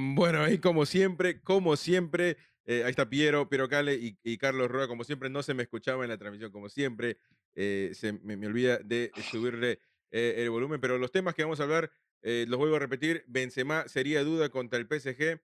Bueno, ahí como siempre, como siempre, eh, ahí está Piero, Piero Cale y, Carlos Roa, como siempre, no se me escuchaba en la transmisión, como siempre, eh, se me, olvida de subirle eh, el volumen, pero los temas que vamos a hablar, los vuelvo a repetir, Benzema sería duda contra el PSG,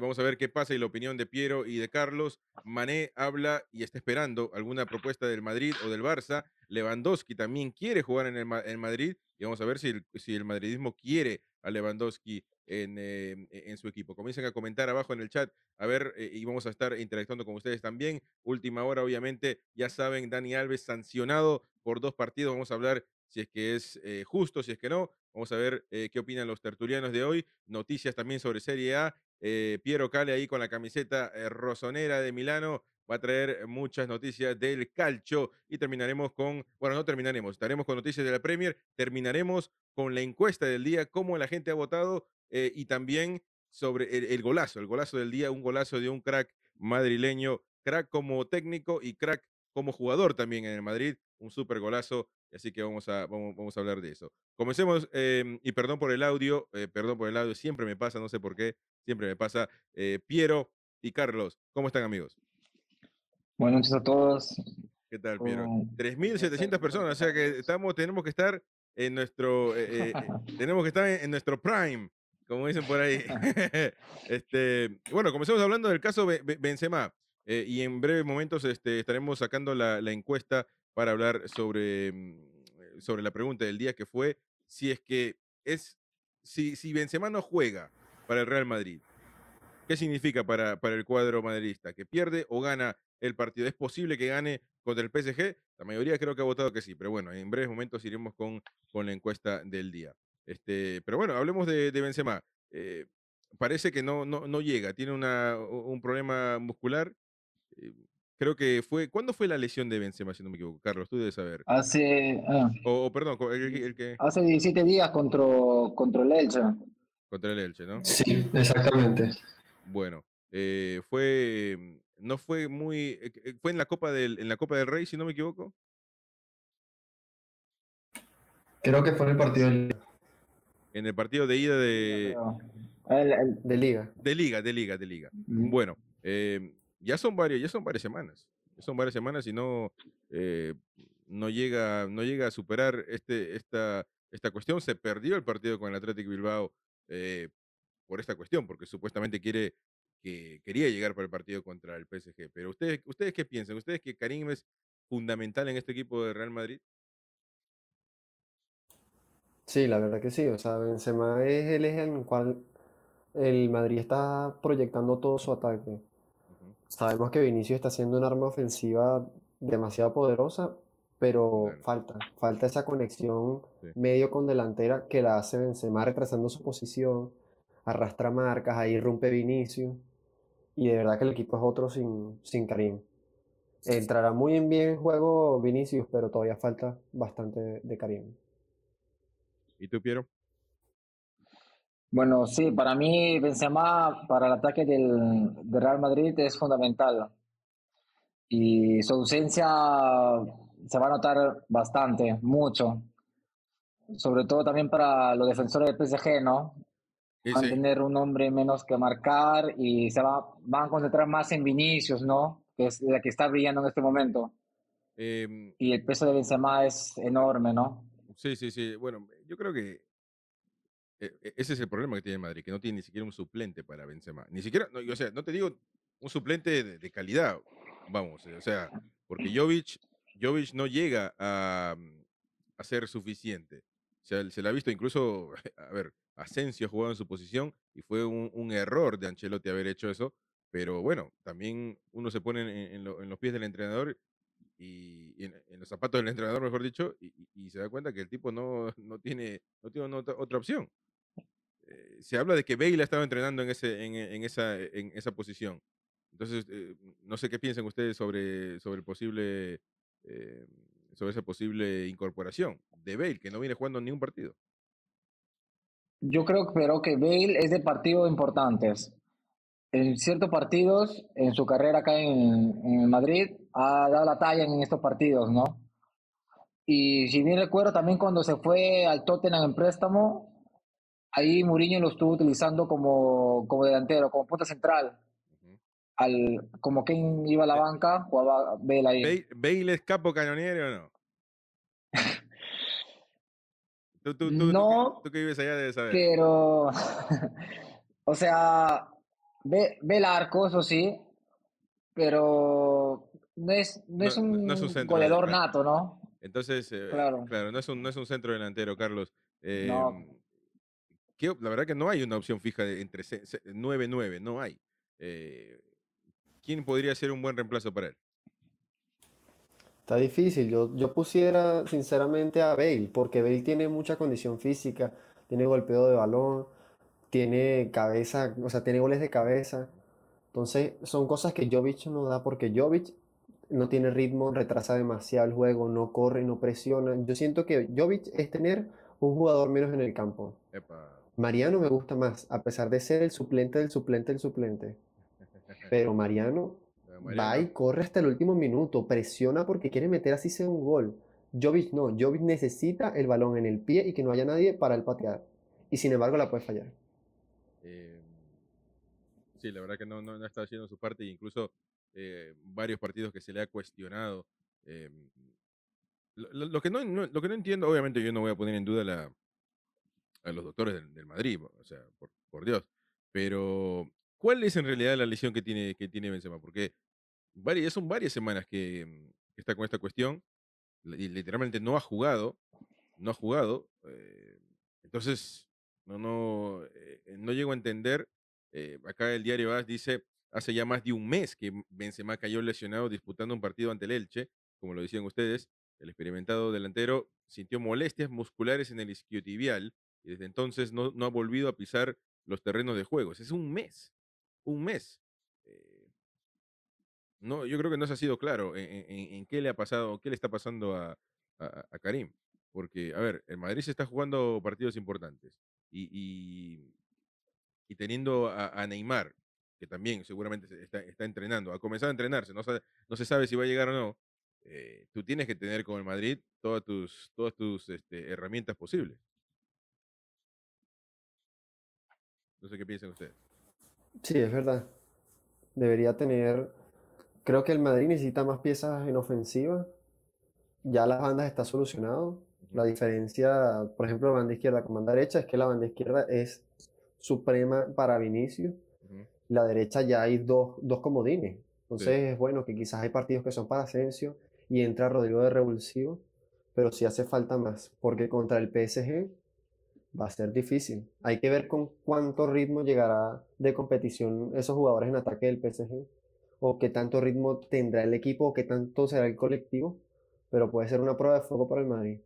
vamos a ver qué pasa y la opinión de Piero y de Carlos. Mané habla y está esperando alguna propuesta del Madrid o del Barça. Lewandowski también quiere jugar en el Madrid y vamos a ver si si el madridismo quiere a Lewandowski en, em, e, en, su equipo. Comiencen a comentar abajo en el chat, a ver, eh, y vamos a estar interactuando con ustedes también. Última hora, obviamente, ya saben, Dani Alves sancionado por dos partidos. Vamos a hablar si es que es eh, justo, si es que no. Vamos a ver eh, qué opinan los tertulianos de hoy. Noticias también sobre Serie A. Piero Cale ahí con la camiseta rosonera de Milano va a traer muchas noticias del calcio y terminaremos con, bueno, no terminaremos, estaremos con noticias de la Premier, terminaremos con la encuesta del día, cómo la gente ha votado eh, y también sobre el, golazo, el golazo del día, un golazo de un crack madrileño, crack como técnico y crack como jugador también en el Madrid, un súper golazo, así que vamos a, vamos, a hablar de eso. Comencemos, em, y perdón por el audio, eh, perdón por el audio, siempre me pasa, no sé por qué, siempre me pasa. Eh, Piero y Carlos, ¿cómo están amigos? Buenas noches a todos. ¿Qué tal, Piero? 3.700 personas, o sea que estamos, tenemos que estar en nuestro, tenemos que estar en nuestro prime como dicen por ahí. este, bueno, comencemos hablando del caso Benzema. Eh, y en breves momentos este, estaremos sacando la, encuesta para hablar sobre, mm, sobre la pregunta del día que fue si es que es si, si Benzema no juega para el Real Madrid, ¿qué significa para, para el cuadro madridista? ¿Que pierde o gana el partido? ¿Es posible que gane contra el PSG? La mayoría creo que ha votado que sí, pero bueno, en breves momentos iremos con, con la encuesta del día. Este, pero bueno, hablemos de, de Benzema. Eh, parece que no, no, no, llega, tiene una, un problema muscular. Eh, creo que fue. ¿Cuándo fue la lesión de Benzema, si no me equivoco? Carlos, tú debes saber. Hace. Ah. o, perdón, el, que... Hace 17 días contra, contra el Elche. Contra el Elche, ¿no? Sí, exactamente. Bueno, eh, fue. No fue muy. Fue en la Copa del, en la Copa del Rey, si no me equivoco. Creo que fue en el partido del en el partido de ida de... de liga. De liga, de liga, de liga. Bueno, eh, ya son varios, ya son varias semanas. Ya son varias semanas y no, eh, no, llega, no llega a superar este, esta, esta cuestión. Se perdió el partido con el Athletic Bilbao eh, por esta cuestión, porque supuestamente quiere que quería llegar para el partido contra el PSG. Pero ustedes, ustedes qué piensan? ¿Ustedes que Karim es fundamental en este equipo de Real Madrid? Sí, la verdad que sí. O sea, Benzema es el eje en el cual el Madrid está proyectando todo su ataque. Sabemos que Vinicius está siendo un arma ofensiva demasiado poderosa, pero falta, falta esa conexión medio con delantera que la hace Benzema retrasando su posición, arrastra marcas, ahí rompe Vinicius. Y de verdad que el equipo es otro sin, sin Karim. Entrará muy bien en juego Vinicius, pero todavía falta bastante de Karim. ¿Y tú, Piero? Bueno, sí, para mí Benzema para el ataque del, Real Madrid es fundamental. Y su ausencia se va a notar bastante, mucho. Sobre todo también para los defensores del PSG, ¿no? Van a tener un hombre menos que marcar y se va, van a concentrar más en Vinicius, ¿no? Que es la que está brillando en este momento. Em, y el peso de Benzema es enorme, ¿no? Sí, sí, sí. Bueno, yo creo que e, e, ese es el problema que tiene Madrid, que no tiene ni siquiera un suplente para Benzema. Ni siquiera, no, o sea, no te digo un suplente de, calidad, vamos, o sea, porque Jovic, Jovic no llega a, mm, a ser suficiente. O sea, se le ha visto incluso, a ver, Asensio jugado en su posición y fue un, error de Ancelotti haber hecho eso, pero bueno, también uno se pone en los pies del entrenador y, en, los zapatos del entrenador, mejor dicho, y, se da cuenta que el tipo no, no tiene, no tiene otra, opción. Eh, se habla de que Bale ha estado entrenando en, ese, en, esa, en esa posición. Entonces, eh, no sé qué piensan ustedes sobre, sobre el posible eh, sobre esa posible incorporación de Bale, que no viene jugando ni un partido. Yo creo pero que Bale es de partidos importantes en ciertos partidos en su carrera acá en, Madrid ha dado la talla en estos partidos, ¿no? Y si bien recuerdo también cuando se fue al Tottenham en préstamo, ahí Mourinho lo estuvo utilizando como, como delantero, como punta central. Al, como quien iba a la Eh, banca, jugaba Bale ahí. Bale es capo cañoniero o no? Tú, tú, tú, tú, que, No, tú que vives allá debes saber. pero, o sea, ve, ve el arco, eso sí, pero no es, no No, es no, no es un un centro goleador delantero. nato, ¿no? Entonces, eh, Claro, claro, no es un, no es un centro delantero, Carlos. no. Em, que la verdad que no hay una opción fija de entre 9-9, no hay. Eh, ¿Quién podría ser un buen reemplazo para él? Está difícil. Yo, yo pusiera sinceramente a Bale, porque Bale tiene mucha condición física, tiene golpeo de balón, tiene cabeza, o sea, tiene goles de cabeza. Entonces, son cosas que Jovic no da porque Jovic no tiene ritmo, retrasa demasiado el juego, no corre, no presiona. Yo siento que Jovic es tener un jugador menos en el campo. Epa. Mariano me gusta más, a pesar de ser el suplente del suplente del suplente. Pero Mariano va y corre hasta el último minuto, presiona porque quiere meter así sea un gol. Jovic no, Jovic necesita el balón en el pie y que no haya nadie para el patear. Y sin embargo la puede fallar. Em, sí, la verdad que no, no, no está haciendo su parte, incluso eh, varios partidos que se le ha cuestionado. lo, lo- lo que no, no- lo que no entiendo, obviamente yo no voy a poner en duda la, a los doctores del, del Madrid, o sea, por, por Dios. Pero, ¿cuál es en realidad la lesión que tiene, que tiene Benzema? Porque varias, son varias semanas que, mm, que está con esta cuestión y literalmente no ha jugado, no ha jugado. eh, entonces, no, no, eh, eh, no llego a entender. eh, acá el diario AS dice, hace ya más de un mes que Benzema cayó lesionado disputando un partido ante el Elche, como lo decían ustedes. El experimentado delantero sintió molestias musculares en el isquiotibial y desde entonces no, no ha volvido a pisar los terrenos de juegos. Es un mes, un mes. No, yo creo que no se ha sido claro en, en- qué le ha pasado, qué le está pasando a- a Karim. Porque, a ver, el Madrid se está jugando partidos importantes y, teniendo a, Neymar, que también seguramente se está, está entrenando, ha comenzado a entrenarse, no, sabe- no se sabe si va a llegar o no. eh, tú tienes que tener con el Madrid todas tus, todas tus este, herramientas posibles. No sé qué piensan ustedes. Sí, es verdad. Debería tener. Creo que el Madrid necesita más piezas en ofensiva. Ya las bandas está solucionado. La diferencia, por ejemplo, banda izquierda con banda derecha es que la banda izquierda es suprema para Vinicius. ujú. La derecha ya hay dos, dos comodines. Sí, Entonces es bueno que quizás hay partidos que son para Asensio y entra Rodrigo de revulsivo, pero sí hace falta más, porque contra el PSG va a ser difícil. Hay que ver con cuánto ritmo llegará de competición esos jugadores en ataque del PSG, o qué tanto ritmo tendrá el equipo, o qué tanto será el colectivo, pero puede ser una prueba de fuego para el Madrid.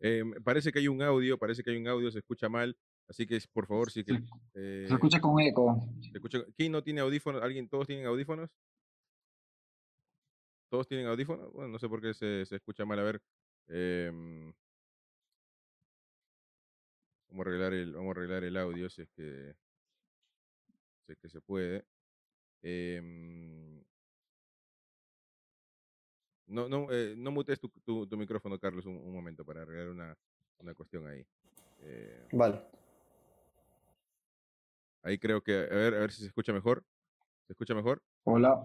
Eh, parece que hay un audio, parece que hay un audio, se escucha mal, así que por favor, si que, Se, se eh, escucha con eco. se escucha, ¿quién no tiene audífonos? ¿Alguien, todos tienen audífonos? ¿Todos tienen audífonos? Bueno, no sé por qué se, se escucha mal, a ver, em, vamos a arreglar el, vamos a arreglar el audio si es que, si es que se puede. Em, no, no, eh, no mutes tu, tu- tu micrófono, Carlos, un, un momento para arreglar una, una cuestión ahí. Eh, Vale. ahí creo que, a ver, a ver si se escucha mejor. ¿Se escucha mejor? Hola.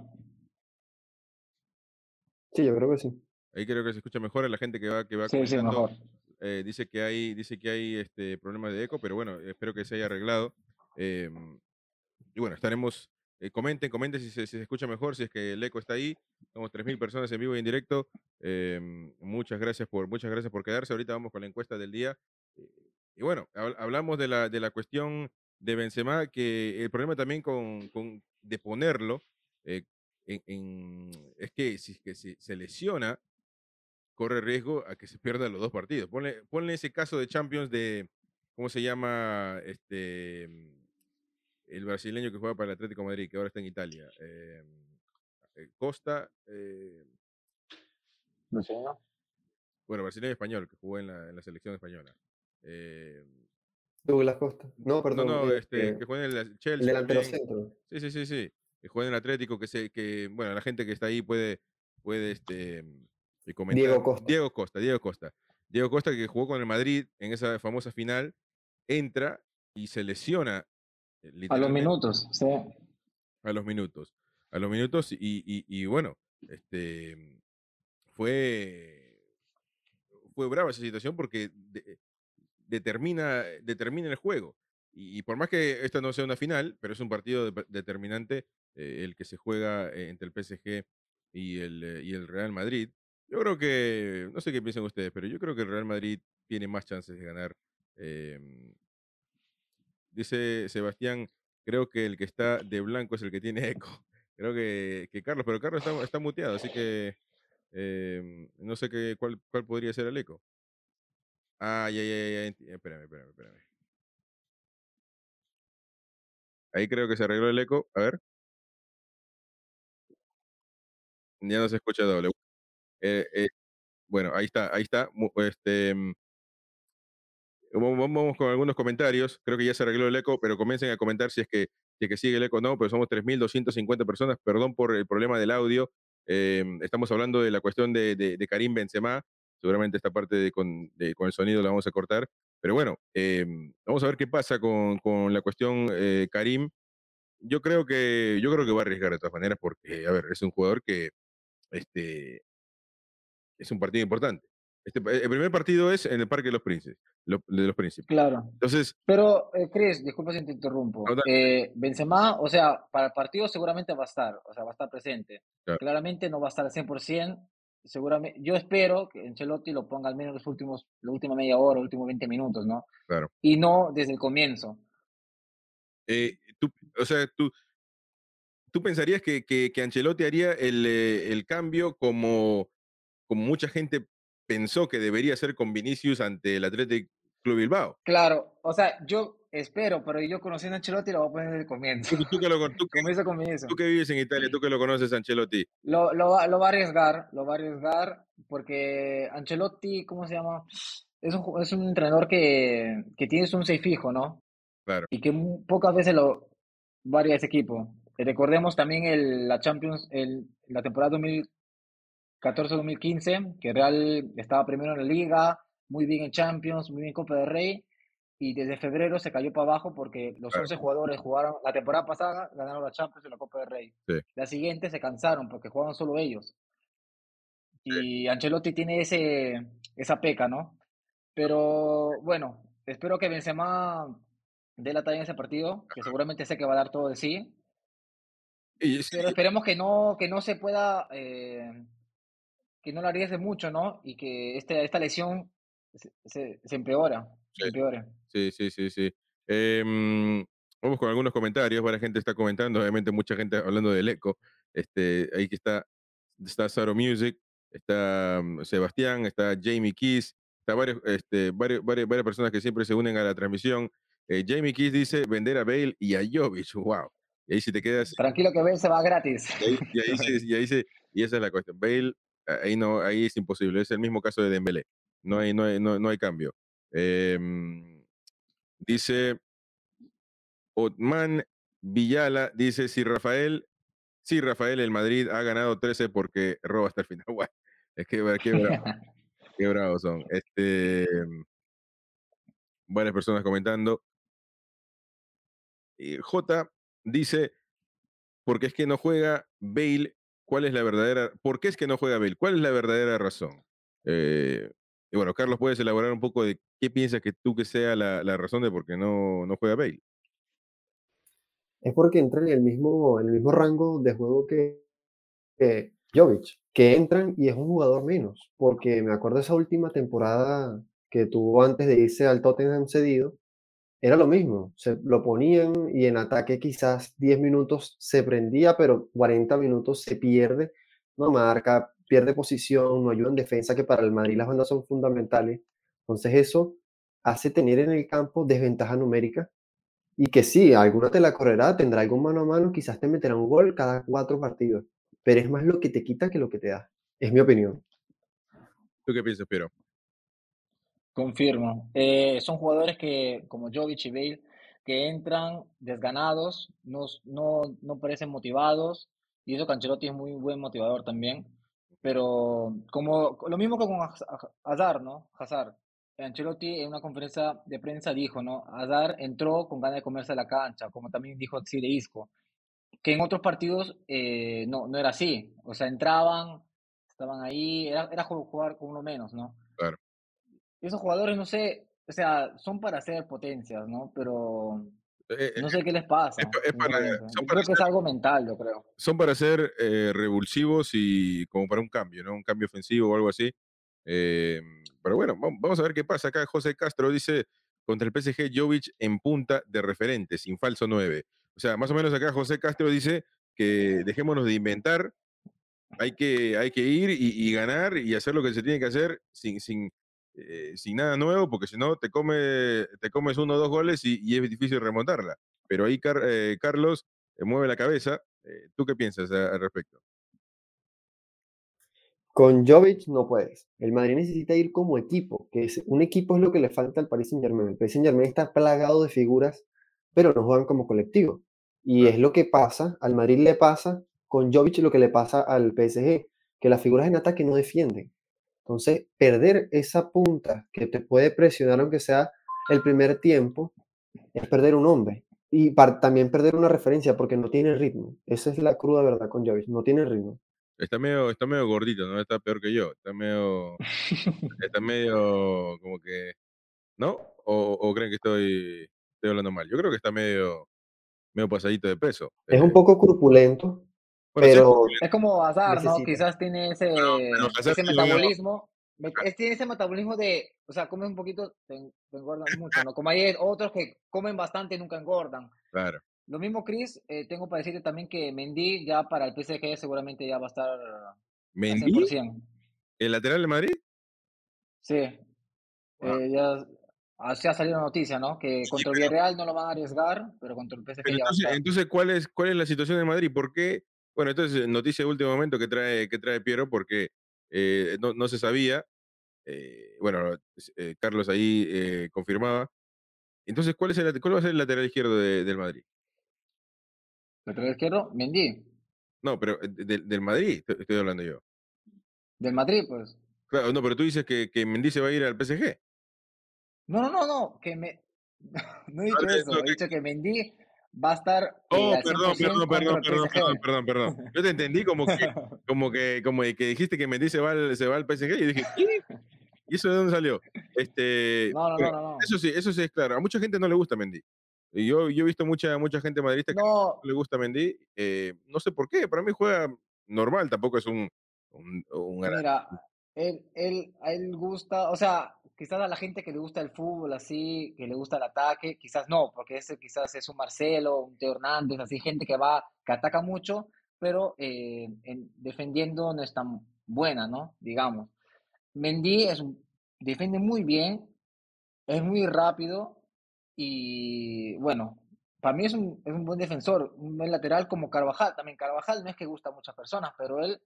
Sí, yo creo que sí. Ahí creo que se escucha mejor a la gente que va, que va Sí, sí, mejor. eh, dice que hay, dice que hay este, problemas de eco, pero bueno, espero que se haya arreglado. em, y bueno, estaremos. Eh, comenten, comenten si se, si escucha mejor, si es que el eco está ahí. Somos 3.000 personas en vivo y en directo. em, muchas gracias por muchas gracias por quedarse. Ahorita vamos con la encuesta del día. eh, y bueno, hab- hablamos de la, de la cuestión de Benzema, que el problema también con, con de ponerlo eh, en, es que si que se, se lesiona, corre riesgo a que se pierdan los dos partidos. Ponle, ponle ese caso de Champions de, ¿cómo se llama? Este, el brasileño que juega para el Atlético de Madrid, que ahora está en Italia. eh, eh, Costa, eh, Luciano. bueno, brasileño español, que jugó en la, en la selección española. Eh, Douglas Costa. No, no, perdón. no, eh, este, eh, que juega en el el Chelsea delantero centro. Sí, sí, sí, sí. Que juega en el Atlético, que se, que, bueno, la gente que está ahí puede, puede este, y comentar. Diego Costa. Diego Costa, Diego Costa. Diego Costa que jugó con el Madrid en esa famosa final, entra y se lesiona. A los minutos, sí. a los minutos. A los minutos y, y- y bueno, este fue, fue brava esa situación porque de- determina, determina el juego. Y, y por más que esta no sea una final, pero es un partido de- determinante eh, el que se juega eh, entre el PSG y el, eh, y el Real Madrid. Yo creo que, no sé qué piensan ustedes, pero yo creo que el Real Madrid tiene más chances de ganar. Em, dice Sebastián, creo que el que está de blanco es el que tiene eco. Creo que, que Carlos, pero Carlos está, está muteado, así que em, no sé qué, cuál, cuál podría ser el eco. Ah, ya, ya, ya, Espérame, espérame, espérame. Ahí creo que se arregló el eco. A ver. Ya no se escucha doble. Eh, eh, bueno, ahí está, ahí está. Este, mm, vamos con algunos comentarios. Creo que ya se arregló el eco, pero comiencen a comentar si es que, si que sigue el eco o no, pero somos 3.250 personas. Perdón por el problema del audio. Em, estamos hablando de la cuestión de, de- Karim Benzema. Seguramente esta parte de con, el sonido la vamos a cortar. Pero bueno, em, vamos a ver qué pasa con, con la cuestión eh, Karim. Yo creo que yo creo que va a arriesgar de todas maneras porque, a ver, es un jugador que este, es un partido importante. Este, pa- el primer partido es en el Parque de los Príncipes. lo- de los Príncipes. Claro. Entonces, Pero, eh, Chris, disculpa si te interrumpo. No. Eh, Benzema, o sea, para el partido seguramente va a estar, o sea, va a estar presente. Claro. Claramente no va a estar al 100%. Seguramente, yo espero que Ancelotti lo ponga al menos los últimos, la última media hora, los últimos 20 minutos, ¿no? Claro. Y no desde el comienzo. eh, tú, o sea, tú, tú pensarías que, que, que Ancelotti haría el, eh, el cambio como, como mucha gente pensó que debería ser con Vinicius ante el Athletic Club Bilbao. Claro, o sea, yo espero, pero yo conociendo a Ancelotti lo voy a poner desde el comienzo. Tú, tú que lo, tú que- Comienzo con Vinicius. tú que vives en Italia, tú que lo conoces, Ancelotti. Lo, lo, va, lo va a arriesgar, lo va a arriesgar porque Ancelotti, ¿cómo se llama? Es un, es un entrenador que, que tiene un seis fijo, ¿no? Claro. Y que pocas veces lo varía ese equipo. Recordemos también el, la Champions, el, la temporada 2014-2015, que Real estaba primero en la Liga, muy bien en Champions, muy bien en Copa del Rey, y desde febrero se cayó para abajo porque los Claro. 11 jugadores jugaron, la temporada pasada ganaron la Champions y la Copa del Rey. Sí. La siguiente se cansaron porque jugaban solo ellos. Y Ancelotti tiene ese, esa peca, ¿no? Pero bueno, espero que Benzema dé la talla en ese partido, que seguramente sé que va a dar todo de sí, Y sí, pero esperemos que no, que no se pueda, eh, que no la arriesgue mucho, ¿no? Y que este, esta lesión se, se, se empeora, Sí. se. Sí, sí, sí, sí. Em, vamos con algunos comentarios. Varias gente está comentando, obviamente mucha gente hablando del eco. Este, ahí que está, está Saro Music, está mm, Sebastián, está Jamie Keys, está varios, este, varios, varias, varias personas que siempre se unen a la transmisión. Eh, Jamie Keys dice vender a Bale y a Jovic, wow. Y ahí si te quedas, Tranquilo que Ben se va gratis. y ahí, y ahí y ahí se- y esa es la cuestión. Bale, ahí no, ahí es imposible. Es el mismo caso de Dembélé. No hay, no hay, no, hay cambio. Em, dice Otman Villala, dice si Rafael, si Rafael el Madrid ha ganado 13 porque roba hasta el final. Es que qué bravo, son. Este, varias personas comentando. J dice, porque es que no juega Bale, ¿cuál es la verdadera, por qué es que no juega Bale? ¿Cuál es la verdadera razón? Eh, y bueno, Carlos, ¿puedes elaborar un poco de qué piensas que tú que sea la, razón de por qué no, no juega Bale? Es porque entra en el mismo, el mismo rango de juego que, que Jovic, que entran y es un jugador menos. Porque me acuerdo esa última temporada que tuvo antes de irse al Tottenham cedido, era lo mismo. Se lo ponían y en ataque quizás 10 minutos se prendía, pero 40 minutos se pierde. No marca, pierde posición, no ayuda en defensa, que para el Madrid las bandas son fundamentales. Entonces eso hace tener en el campo desventaja numérica y que sí, alguna te la correrá, tendrá algún mano a mano, quizás te meterá un gol cada cuatro partidos, pero es más lo que te quita que lo que te da. Es mi opinión. ¿Tú qué piensas, Piero? Confirmo. Eh, son jugadores que, como Jovic y Bale, que entran desganados, no, no, no parecen motivados, y eso que Ancelotti es muy buen motivador también, pero como lo mismo que con Haz- Hazard, ¿no? Hazard. Ancelotti en una conferencia de prensa dijo, ¿no? Hazard entró con ganas de comerse la cancha, como también dijo de Isco, que en otros partidos eh, no, no era así. O sea, entraban, estaban ahí, era, era jugar con uno menos, ¿no? Esos jugadores, no sé, o sea, son para ser potencias, ¿no? Pero Eh, eh, no sé qué les pasa. es para- sinceramente. son Yo para creo que es algo mental, yo creo. son para ser eh, revulsivos y como para un cambio, ¿no? Un cambio ofensivo o algo así. Eh, pero bueno, vam- vamos a ver qué pasa. Acá José Castro dice, contra el PSG, Jovic en punta de referente, sin falso 9. O sea, más o menos acá José Castro dice que dejémonos de inventar, hay que, hay que ir y, y ganar y hacer lo que se tiene que hacer sin, sin, eh, sin nada nuevo, porque si no te, come, te comes uno o dos goles y, y es difícil remontarla. Pero ahí Car- eh, Carlos eh, mueve la cabeza. ¿Tú qué piensas al respecto? Con Jovic no puedes. El Madrid necesita ir como equipo, que es, un equipo es lo que le falta al Paris Saint-Germain. El Paris Saint-Germain está plagado de figuras, pero no juegan como colectivo. Y es lo que pasa, al Madrid le pasa con Jovic lo que le pasa al PSG, que las figuras en ataque no defienden. Entonces, perder esa punta que te puede presionar aunque sea el primer tiempo, es perder un hombre. Y par- también perder una referencia porque no tiene ritmo. Esa es la cruda verdad con Jovic, no tiene ritmo. Está medio, está medio gordito, ¿no? Está peor que yo. Está medio, está medio como que, ¿no? O, o creen que estoy, estoy hablando mal. Yo creo que está medio, medio pasadito de peso. Es Eh, un poco corpulento, pero Es como Hazard, ¿no? Quizás tiene ese, pero ese metabolismo. me- es- tiene ese metabolismo de, o sea, comes un poquito, te, te engordan mucho, ¿no? Como hay otros que comen bastante y nunca engordan. claro. Lo mismo, Chris, eh, tengo para decirte también que Mendy ya para el PSG seguramente ya va a estar al Mendy, 100%. el lateral de Madrid. Sí. Wow. Eh, ya así ha salido noticia, ¿no? Que contra el Villarreal no lo van a arriesgar, pero contra el PSG Pero ya va a entonces, estar. entonces ¿cuál es, ¿cuál es la situación de Madrid? ¿Por qué? Bueno, entonces, noticia de último momento que trae, que trae Piero, porque eh, no, no se sabía. eh, bueno, eh, Carlos ahí eh, confirmaba. Entonces, ¿cuál, es el, ¿cuál va a ser el lateral izquierdo de- del Madrid? Lateral izquierdo, Mendy. No, pero de- del Madrid estoy, hablando yo. Del Madrid, pues. Claro, no, pero tú dices que, que Mendy se va a ir al PSG. No, no, no, no, que me... No he dicho eso, he dicho que Mendy va a estar eh, Oh, perdón, 100% perdón, perdón, perdón, perdón, perdón, perdón. Yo te entendí como que, como que, como que dijiste que Mendy se va al, se va al PSG y dije, ¿qué? ¿Y eso de dónde salió? Este, No, no, bueno, no, no, no. Eso sí, eso sí es claro. A mucha gente no le gusta Mendy. Yo, yo he visto mucha, mucha gente madridista que no No, le gusta Mendy. eh, no sé por qué. Para mí juega normal. Tampoco es un, un, un gran- mira, él, él, a él gusta, o sea, quizás a la gente que le gusta el fútbol así, que le gusta el ataque, quizás no, porque ese quizás es un Marcelo, un Teo Hernández, así gente que va, que ataca mucho, pero eh, en- defendiendo no es tan buena, ¿no? Digamos. Mendy es, defiende muy bien, es muy rápido y bueno, para mí es un, es un buen defensor, un buen lateral como Carvajal. También Carvajal no es que gusta a muchas personas, pero él,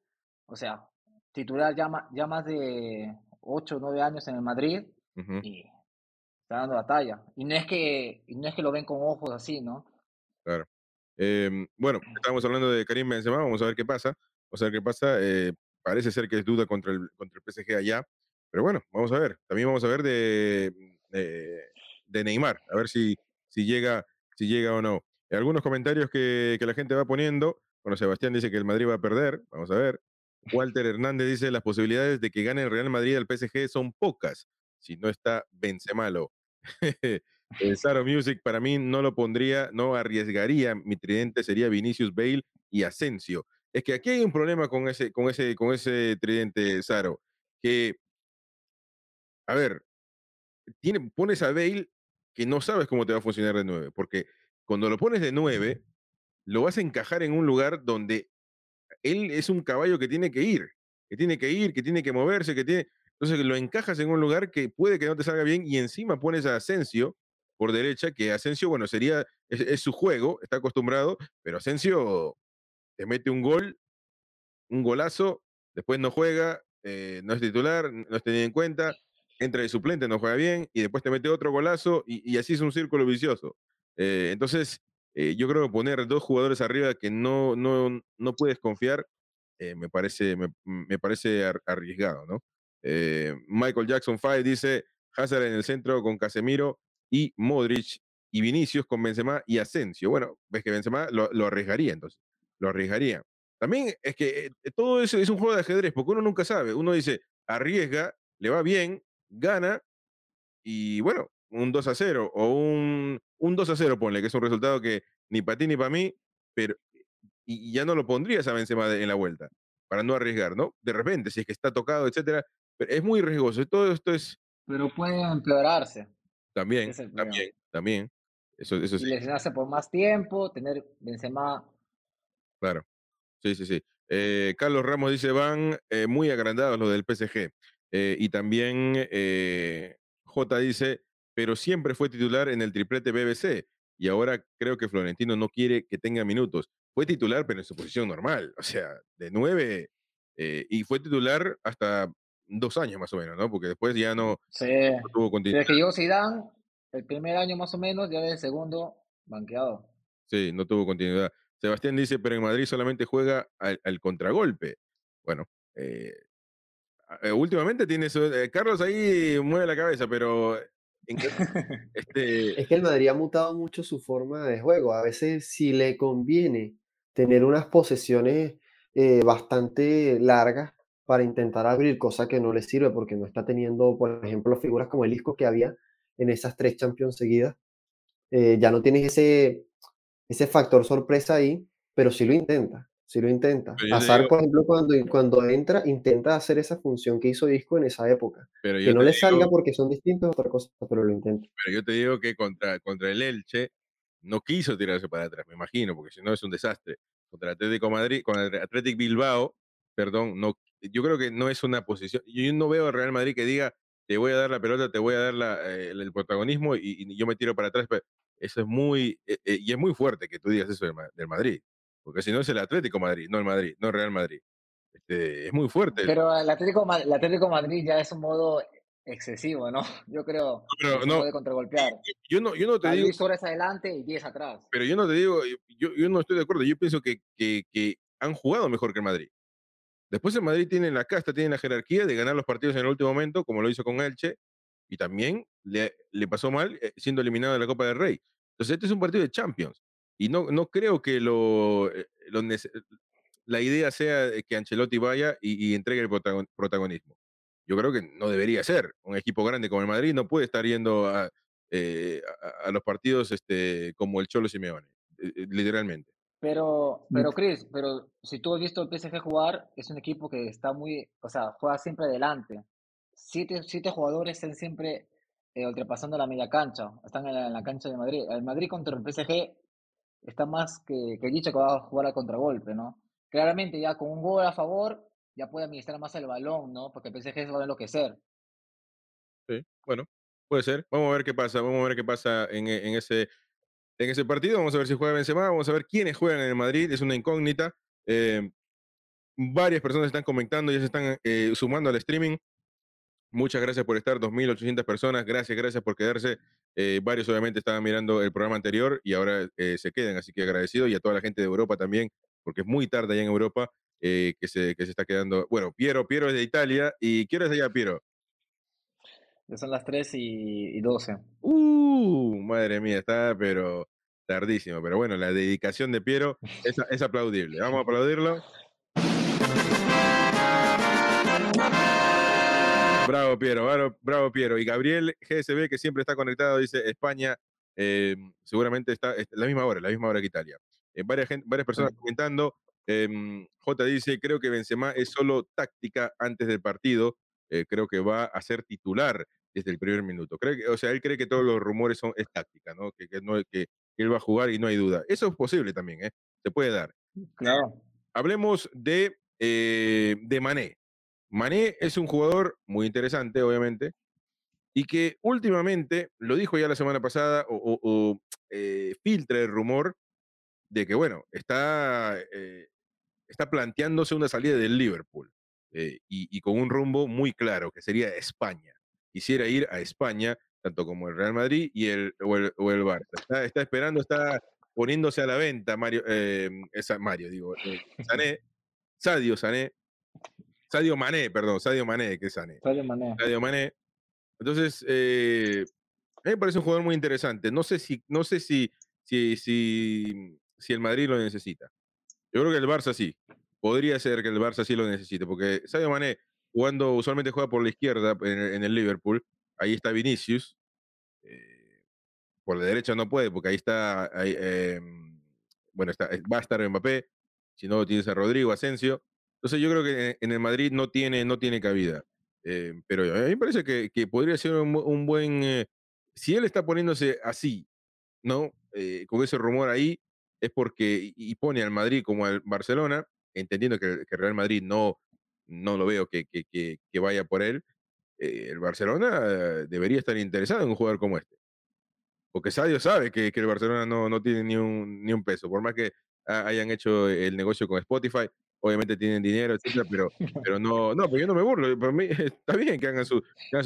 o sea, titular ya, ya más de 8 o 9 años en el Madrid y está dando la talla. Y no es que, no es que lo ven con ojos así, ¿no? Claro. Em, bueno, estábamos hablando de Karim Benzema, vamos a ver qué pasa. Vamos a ver qué pasa. eh, parece ser que es duda contra el, contra el PSG allá. Pero bueno, vamos a ver. También vamos a ver de, de, de Neymar, a ver si, si, llega, si llega o no. Algunos comentarios que, que la gente va poniendo. Bueno, Sebastián dice que el Madrid va a perder. Vamos a ver. Walter Hernández dice las posibilidades de que gane el Real Madrid al PSG son pocas. Si no está Benzemalo. Saro Music para mí no lo pondría, no arriesgaría. Mi tridente sería Vinicius Bale y Asensio. Es que aquí hay un problema con ese, con ese, con ese tridente, Saro. Que, a ver, tiene, pones a Bale que no sabes cómo te va a funcionar de 9. Porque cuando lo pones de 9, lo vas a encajar en un lugar donde él es un caballo que tiene que ir, que tiene que ir, que tiene que moverse, que tiene. Entonces lo encajas en un lugar que puede que no te salga bien y encima pones a Asensio por derecha, que Asensio, bueno, sería, es, su juego, está acostumbrado, pero Asensio te mete un gol, un golazo, después no juega, eh, no es titular, no es tenido en cuenta, entra de suplente, no juega bien, y después te mete otro golazo, y, y así es un círculo vicioso. Eh, entonces, eh, yo creo que poner dos jugadores arriba que no, no, no puedes confiar, eh, me parece, me, parece ar- arriesgado, ¿no? Eh, Michael Jackson 5 dice, Hazard en el centro con Casemiro y Modric y Vinicius con Benzema y Asensio. Bueno, ves que Benzema lo, lo arriesgaría entonces, lo arriesgaría. También es que todo eso es un juego de ajedrez, porque uno nunca sabe. Uno dice, arriesga, le va bien, gana, y bueno, un 2 a 0 o un, un 2 a 0, ponle, que es un resultado que ni para ti ni para mí, pero y, ya no lo pondrías a Benzema en la vuelta, para no arriesgar, ¿no? De repente, si es que está tocado, etcétera, pero es muy riesgoso. Todo esto es... Pero puede empeorarse. También, también, también. Eso, eso y lesionarse por más tiempo, tener Benzema... Claro. Sí, sí, sí. Eh, Carlos Ramos dice, van eh, muy agrandados los del PSG. Eh, y también J dice, pero siempre fue titular en el triplete BBC y ahora creo que Florentino no quiere que tenga minutos. Fue titular, pero en su posición normal, o sea, de nueve, y fue titular hasta dos años más o menos, ¿no? Porque después ya no, sí. tuvo continuidad. Desde que llegó Zidane, el primer año más o menos, ya el segundo, banqueado. Sí, no tuvo continuidad. Sebastián dice, pero en Madrid solamente juega al, contragolpe. Bueno, eh, eh, últimamente tiene eso. Eh, Carlos ahí mueve la cabeza, pero. este... Es que el Madrid ha mutado mucho su forma de juego. A veces, si le conviene tener unas posesiones bastante largas para intentar abrir, cosa que no le sirve porque no está teniendo, por ejemplo, figuras como el Isco que había en esas tres Champions seguidas. ya no tienes ese, ese factor sorpresa ahí, pero sí lo intenta, sí lo intenta. Azar, por ejemplo, cuando, cuando entra, intenta hacer esa función que hizo Disco en esa época. que no le salga porque son distintos otra cosa, pero lo intenta. Pero yo te digo que contra, contra el Elche no quiso tirarse para atrás, me imagino, porque si no es un desastre. Contra el Atlético Madrid, con el Atlético Bilbao, perdón, no, yo creo que no es una posición. Yo no veo al Real Madrid que diga, te voy a dar la pelota, te voy a dar la, eh, el, protagonismo y, yo me tiro para atrás. Eso es muy, eh, eh, y es muy fuerte que tú digas eso del, Madrid, porque si no es el Atlético Madrid, no el Madrid, no el Real Madrid. Este, es muy fuerte. Pero el Atlético, el Atlético Madrid ya es un modo excesivo, ¿no? Yo creo que no, puede contragolpear. Yo no, yo no te digo. horas adelante y 10 atrás. Pero yo no te digo, yo, yo no estoy de acuerdo. Yo pienso que, que, que, han jugado mejor que el Madrid. Después el Madrid tiene la casta, tiene la jerarquía de ganar los partidos en el último momento, como lo hizo con Elche, y también le, le pasó mal eh, siendo eliminado de la Copa del Rey. Entonces, este es un partido de Champions. Y no, no creo que lo, eh, lo la idea sea que Ancelotti vaya y, entregue el protagonismo. Yo creo que no debería ser. Un equipo grande como el Madrid no puede estar yendo a, eh, a, los partidos este, como el Cholo Simeone, literalmente. Pero, pero Chris, pero si tú has visto el PSG jugar, es un equipo que está muy, o sea, juega siempre adelante. Siete, siete jugadores están siempre eh, ultrapasando la media cancha, están en la, cancha de Madrid. El Madrid contra el PSG está más que, que dicho que va a jugar a contragolpe, ¿no? Claramente ya con un gol a favor ya puede administrar más el balón, ¿no? Porque el PSG se va a enloquecer. Sí, bueno, puede ser. Vamos a ver qué pasa, vamos a ver qué pasa en, en ese en ese partido. Vamos a ver si juega Benzema, vamos a ver quiénes juegan en el Madrid, es una incógnita. Eh, varias personas están comentando, ya se están eh, sumando al streaming. Muchas gracias por estar, 2.800 personas. Gracias, gracias por quedarse. Eh, varios obviamente estaban mirando el programa anterior y ahora se quedan, así que agradecido. Y a toda la gente de Europa también, porque es muy tarde allá en Europa que, se, que se está quedando. Bueno, Piero, Piero es de Italia. ¿Y qué hora es allá, Piero? Ya son las 3 y, 12. Uh, madre mía, está pero tardísimo. Pero bueno, la dedicación de Piero es, es aplaudible. Vamos a aplaudirlo. Bravo, Piero, bravo, Piero. Y Gabriel GSB, que siempre está conectado, dice España, eh, seguramente está, la misma hora, la misma hora que Italia. Eh, varias, varias personas comentando. Em, J dice, creo que Benzema es solo táctica antes del partido. Eh, creo que va a ser titular desde el primer minuto. Cree o sea, él cree que todos los rumores son es táctica, ¿no? Que, que, no, que, él va a jugar y no hay duda. Eso es posible también, ¿eh? Se puede dar. Claro. Hablemos de, de Mané. Mané es un jugador muy interesante, obviamente, y que últimamente, lo dijo ya la semana pasada, o, eh, filtra el rumor de que, bueno, está, eh, está planteándose una salida del Liverpool eh, y, con un rumbo muy claro, que sería España. Quisiera ir a España, tanto como el Real Madrid y el, o, el, Barça. Está, está, esperando, está poniéndose a la venta Mario, esa, Mario digo, Sané, Sadio Sané, Sadio Mané, perdón, Sadio Mané, que es Sané. Sadio Mané. Sadio Mané. Entonces, eh, a mí me parece un jugador muy interesante. No sé si, no sé si, si, si, si el Madrid lo necesita. Yo creo que el Barça sí. Podría ser que el Barça sí lo necesite, porque Sadio Mané, jugando, usualmente juega por la izquierda en, el Liverpool, ahí está Vinicius. Eh, por la derecha no puede, porque ahí está, em, bueno, está, va a estar Mbappé, si no tienes a Rodrigo, Asensio. Entonces yo creo que en el Madrid no tiene, no tiene cabida. Eh, pero a mí me parece que, que podría ser un, buen... Eh, si él está poniéndose así, ¿no? Eh, con ese rumor ahí, es porque y pone al Madrid como al Barcelona, entendiendo que, que Real Madrid no, no lo veo que, que, que vaya por él, el Barcelona debería estar interesado en un jugador como este. Porque Sadio sabe que, el Barcelona no, no tiene ni un, ni un peso, por más que hayan hecho el negocio con Spotify, obviamente tienen dinero, etcétera, pero, pero no, no, pero yo no me burlo, para mí está bien que hagan, sus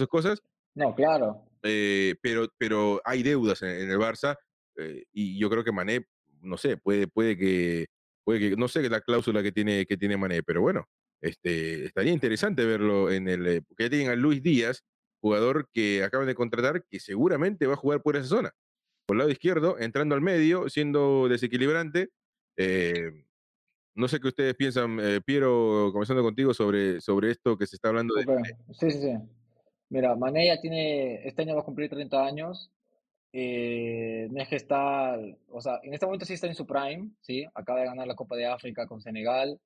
cosas. No, claro. Eh, pero, pero hay deudas en, el Barça eh, y yo creo que Mané, no sé, puede, puede que, puede que, no sé la cláusula que tiene, que tiene Mané, pero bueno, este, estaría interesante verlo en el, eh, porque ya tienen a Luis Díaz, jugador que acaban de contratar, que seguramente va a jugar por esa zona, por el lado izquierdo, entrando al medio, siendo desequilibrante. Eh, no sé qué ustedes piensan, eh, Piero, comenzando contigo sobre, sobre esto que se está hablando de... Sí, sí, sí. Mira, Mané ya tiene, este año va a cumplir 30 años. Eh, no es que está, o sea, en este momento sí está en su prime, ¿sí? Acaba de ganar la Copa de África con Senegal.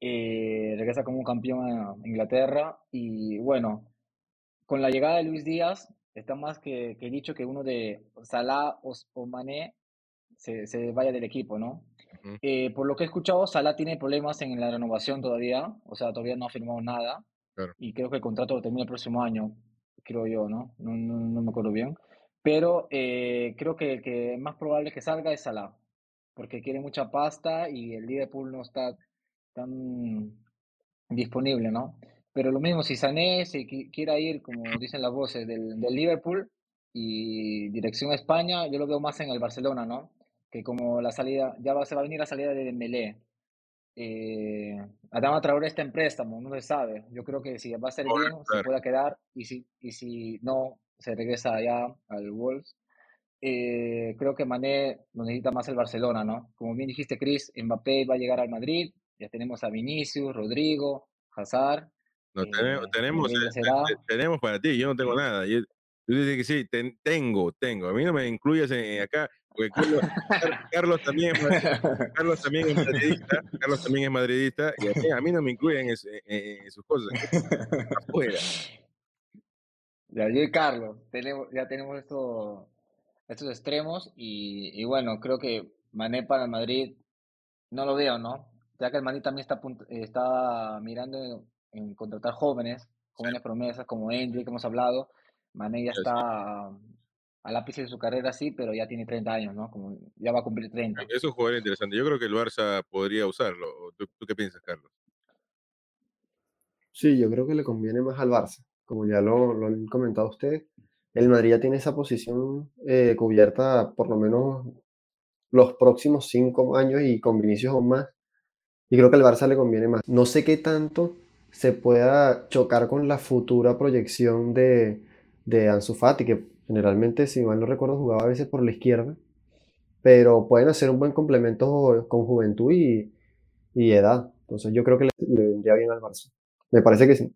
Eh, regresa como un campeón a Inglaterra. Y bueno, con la llegada de Luis Díaz, está más que, que dicho que uno de Salah o, o Mané se, se, vaya del equipo, ¿no? Eh, por lo que he escuchado, Salah tiene problemas en la renovación todavía, o sea, todavía no ha firmado nada. Y creo que el contrato lo termina el próximo año, creo yo, ¿no? No, no, me acuerdo bien. Pero eh, creo que el que más probable que salga es Salah, porque quiere mucha pasta y el Liverpool no está tan disponible, ¿no? Pero lo mismo, si Sané se quiera ir, como dicen las voces, del, del Liverpool y dirección a España, yo lo veo más en el Barcelona, ¿no? Que como la salida, ya va, se va a venir la salida de Dembélé. Eh, Adama Traoré está en préstamo, no se sabe. Yo creo que si va a ser bien, se pueda quedar y si, y si no, se regresa allá al Wolves. Eh, creo que Mané lo necesita más el Barcelona, ¿no? Como bien dijiste, Chris, Mbappé va a llegar al Madrid, ya tenemos a Vinicius, Rodrigo, Hazard. No, tenemos, eh, tenemos, eh, tenemos para ti, yo no tengo nada. Yo, tú dices que sí, tengo, tengo. A mí no me incluyes en, acá Carlos, también, Carlos también es madridista, Carlos también es madridista, y a mí, no me incluyen en, sus cosas. Afuera. Ya, yo y Carlos, tenemos, ya tenemos estos, estos extremos, y, bueno, creo que Mané para el Madrid no lo veo, ¿no? Ya que el Madrid también está, está mirando en, contratar jóvenes, jóvenes promesas como Endrick, que hemos hablado. Mané ya está al ápice de su carrera sí, pero ya tiene 30 años, ¿no? Como ya va a cumplir 30. Es un jugador interesante. Yo creo que el Barça podría usarlo. ¿Tú, qué piensas, Carlos? Sí, yo creo que le conviene más al Barça. Como ya lo, lo han comentado ustedes, el Madrid ya tiene esa posición eh, cubierta por lo menos los próximos cinco años y con Vinicius aún más. Y creo que al Barça le conviene más. No sé qué tanto se pueda chocar con la futura proyección de, de Ansu Fati, que Generalmente, si mal no recuerdo, jugaba a veces por la izquierda, pero pueden hacer un buen complemento con juventud y, edad. Entonces yo creo que le, vendría bien al Barça. Me parece que sí.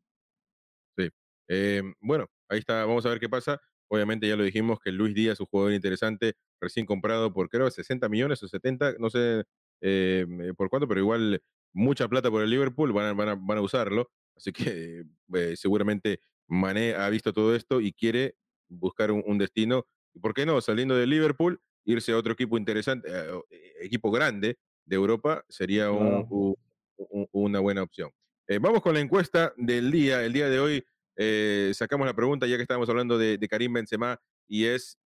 Sí. Em, bueno, ahí está. Vamos a ver qué pasa. Obviamente ya lo dijimos que Luis Díaz, un jugador interesante, recién comprado por creo 60 millones o 70, no sé em, por cuánto, pero igual mucha plata por el Liverpool, van a, van a, van a usarlo. Así que eh, seguramente Mané ha visto todo esto y quiere buscar un, destino, y por qué no, saliendo de Liverpool, irse a otro equipo interesante, eh, eh, equipo grande de Europa, sería una buena opción. Eh, vamos con la encuesta del día. El día de hoy sacamos la pregunta, ya que estábamos hablando de, Karim Benzema, y es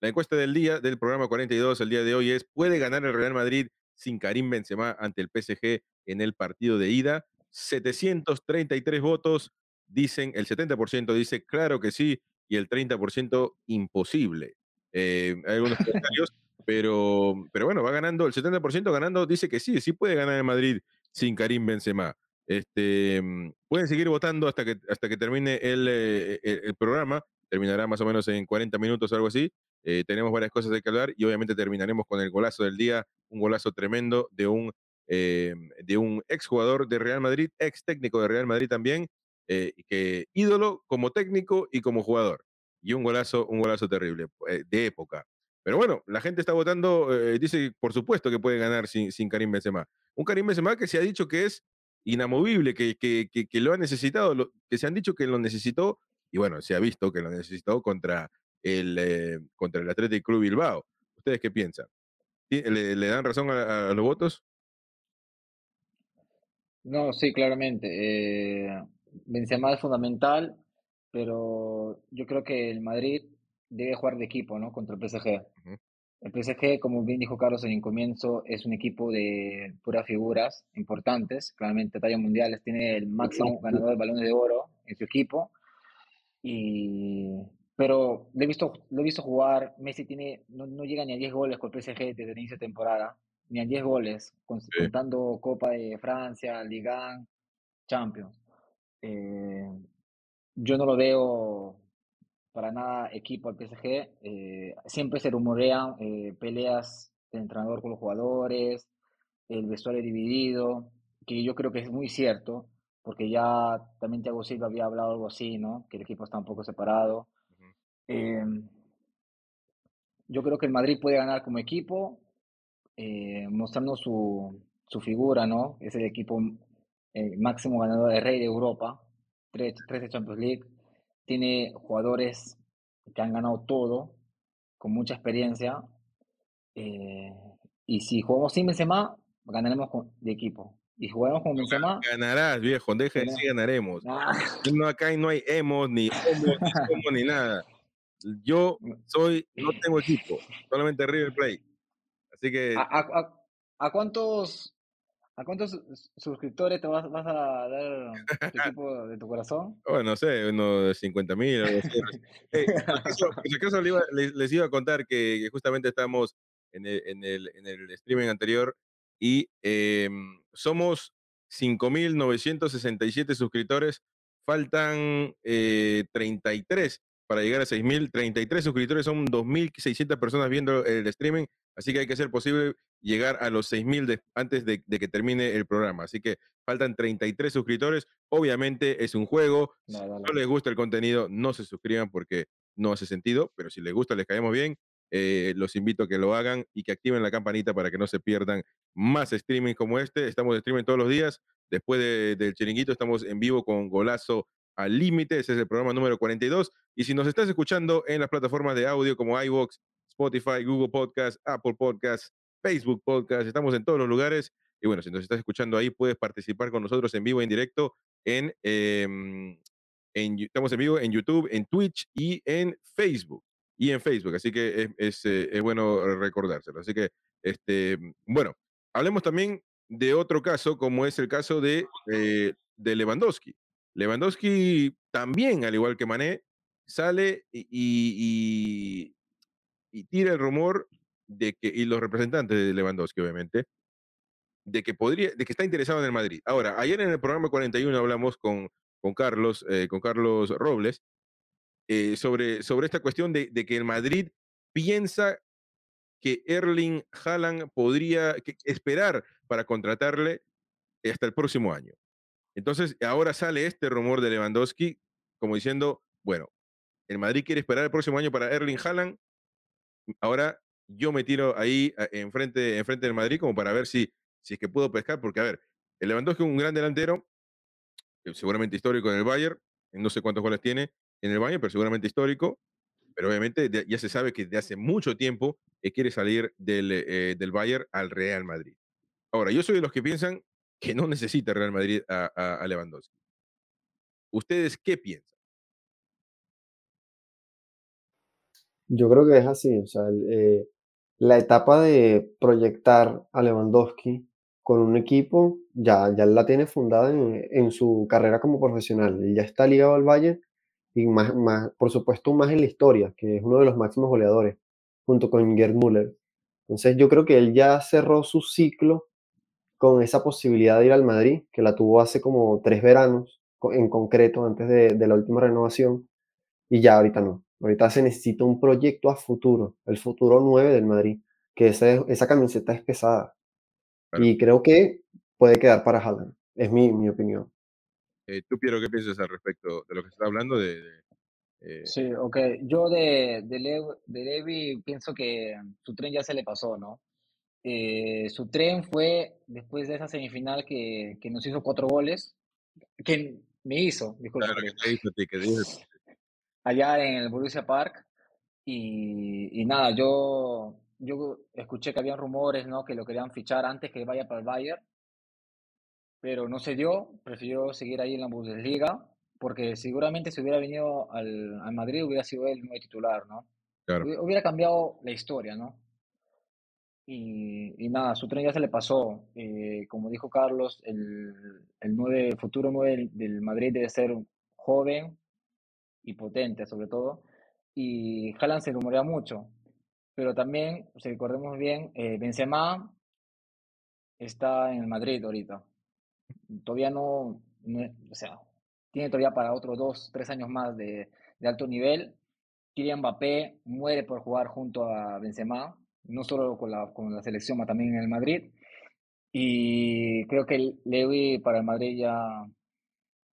la encuesta del día del programa 42, el día de hoy es, ¿puede ganar el Real Madrid sin Karim Benzema ante el PSG en el partido de ida? 733 votos, dicen, el 70% dice claro que sí y el 30% imposible. Eh, hay algunos comentarios, pero, pero bueno, va ganando, el 70% ganando dice que sí, sí puede ganar en Madrid sin Karim Benzema. Este, mm, pueden seguir votando hasta que, hasta que termine el, eh, el, el programa. Terminará más o menos en 40 minutos o algo así. Eh, tenemos varias cosas de que hablar y obviamente terminaremos con el golazo del día, un golazo tremendo de un, eh, de un exjugador de Real Madrid, ex técnico de Real Madrid también, eh, que ídolo como técnico y como jugador. Y un golazo, un golazo terrible, eh, de época. Pero bueno, la gente está votando, eh, dice por supuesto que puede ganar sin, sin Karim Benzema. Un Karim Benzema que se ha dicho que es inamovible, que, que, que, lo ha necesitado, que se han dicho que lo necesitó, y bueno, se ha visto que lo necesitó contra el, contra el Athletic Club Bilbao. ¿Ustedes qué piensan? ¿Le, dan razón a, a, los votos? No, sí, claramente. Benzema es fundamental, pero yo creo que el Madrid debe jugar de equipo, ¿no? Contra el PSG. Uh -huh. El PSG, como bien dijo Carlos en el comienzo, es un equipo de puras figuras importantes, claramente talla mundiales, tiene el máximo ganador de balones de oro en su equipo. Y, pero lo he visto, lo he visto jugar, Messi tiene, no, no llega ni a 10 goles con el PSG desde el inicio de temporada, ni a 10 goles, con, sí. contando Copa de Francia, Liga, Champions. Eh, yo no lo veo para nada equipo al PSG. Eh, siempre se rumorean eh, peleas de entrenador con los jugadores, el vestuario dividido, que yo creo que es muy cierto, porque ya también Thiago Silva había hablado algo así, ¿no? Que el equipo está un poco separado. Uh -huh. yo creo que el Madrid puede ganar como equipo, mostrando su, su, figura, ¿no? Es el equipo eh, máximo ganador de Rey de Europa, 13 Champions League, tiene jugadores que han ganado todo, con mucha experiencia, eh, y si jugamos sin Benzema, ganaremos con, de equipo. Y jugamos con Benzema... Ganarás, viejo, deja de decir ganaremos. Ah. No, acá no hay emos, ni homos, ni, homo, ni nada. Yo soy, no tengo equipo, solamente River Plate. Así que... ¿A, a, a cuántos ¿A cuántos suscriptores te vas, vas a dar tu equipo de tu corazón? Bueno, no sé, unos 50 mil. eh, si acaso les, iba, les, les, iba a contar que, que justamente estamos en el, en, el, en el, streaming anterior y eh, somos 5.967 suscriptores, faltan eh, 33 para llegar a 6.000, 33 suscriptores, son 2.600 personas viendo el streaming, así que hay que hacer posible llegar a los 6.000 antes de, de, que termine el programa. Así que faltan 33 suscriptores. Obviamente es un juego. No, si no les gusta el contenido, no se suscriban porque no hace sentido, pero si les gusta, les caemos bien. Eh, los invito a que lo hagan y que activen la campanita para que no se pierdan más streaming como este. Estamos de streaming todos los días. Después de, del chiringuito, estamos en vivo con Golazo al Límite. Ese es el programa número 42. Y si nos estás escuchando en las plataformas de audio como iVoox, Spotify, Google Podcast, Apple Podcast, Facebook Podcast, estamos en todos los lugares. Y bueno, si nos estás escuchando ahí, puedes participar con nosotros en vivo, en directo, en, eh, en estamos en vivo en YouTube, en Twitch y en Facebook. Y en Facebook, así que eh, es bueno recordárselo. Así que, este, bueno, hablemos también de otro caso, como es el caso de, eh, de Lewandowski. Lewandowski también, al igual que Mané, sale y, tira el rumor de que, y los representantes de Lewandowski, obviamente, de que podría, de que está interesado en el Madrid. Ahora, ayer en el programa 41 hablamos con, con Carlos, eh, con Carlos Robles, eh, sobre, sobre esta cuestión de, que el Madrid piensa que Erling Haaland podría esperar para contratarle hasta el próximo año. Entonces, ahora sale este rumor de Lewandowski como diciendo, bueno, el Madrid quiere esperar el próximo año para Erling Haaland, ahora yo me tiro ahí enfrente, enfrente del Madrid como para ver si, si es que puedo pescar, porque a ver, el Lewandowski es un gran delantero, eh, seguramente histórico en el Bayern, no sé cuántos goles tiene en el Bayern, pero seguramente histórico, pero obviamente ya se sabe que desde hace mucho tiempo quiere salir del, eh, del Bayern al Real Madrid. Ahora, yo soy de los que piensan que no necesita Real Madrid a, Lewandowski. ¿Ustedes qué piensan? Yo creo que es así, o sea, eh, la etapa de proyectar a Lewandowski con un equipo ya, ya la tiene fundada en, su carrera como profesional. Ya está ligado al Bayern y más, más, por supuesto más en la historia, que es uno de los máximos goleadores, junto con Gerd Müller. Entonces yo creo que él ya cerró su ciclo con esa posibilidad de ir al Madrid, que la tuvo hace como tres veranos en concreto, antes de, de la última renovación, y ya ahorita no. Ahorita se necesita un proyecto a futuro, el futuro 9 del Madrid, que esa, esa camiseta es pesada. Y creo que puede quedar para Haaland, es mi, mi opinión. Eh, ¿Tú, Piero, qué piensas al respecto de lo que se está hablando? De, eh? Sí, ok. Yo de, de, Levi pienso que su tren ya se le pasó, ¿no? Eh, su tren fue después de esa semifinal que, que nos hizo cuatro goles, que me hizo, disculpa. Claro, que te hizo, que allá en el Borussia Park. Y, y, nada, yo, yo escuché que habían rumores, ¿no? Que lo querían fichar antes que vaya para el Bayern. Pero no se dio, prefirió seguir ahí en la Bundesliga, porque seguramente si hubiera venido al, al Madrid hubiera sido él el nuevo titular, ¿no? Claro. Hubiera cambiado la historia, ¿no? Y, y, nada, su tren ya se le pasó. Eh, como dijo Carlos, el, el, nueve, futuro 9 del Madrid debe ser joven, y potente sobre todo. Y Haaland se rumorea mucho. Pero también, si recordemos bien, eh, Benzema está en el Madrid ahorita. Todavía no, o sea, tiene todavía para otros dos, tres años más de, de alto nivel. Kylian Mbappé muere por jugar junto a Benzema, no solo con la, con la selección, sino también en el Madrid. Y creo que Lewy para el Madrid ya,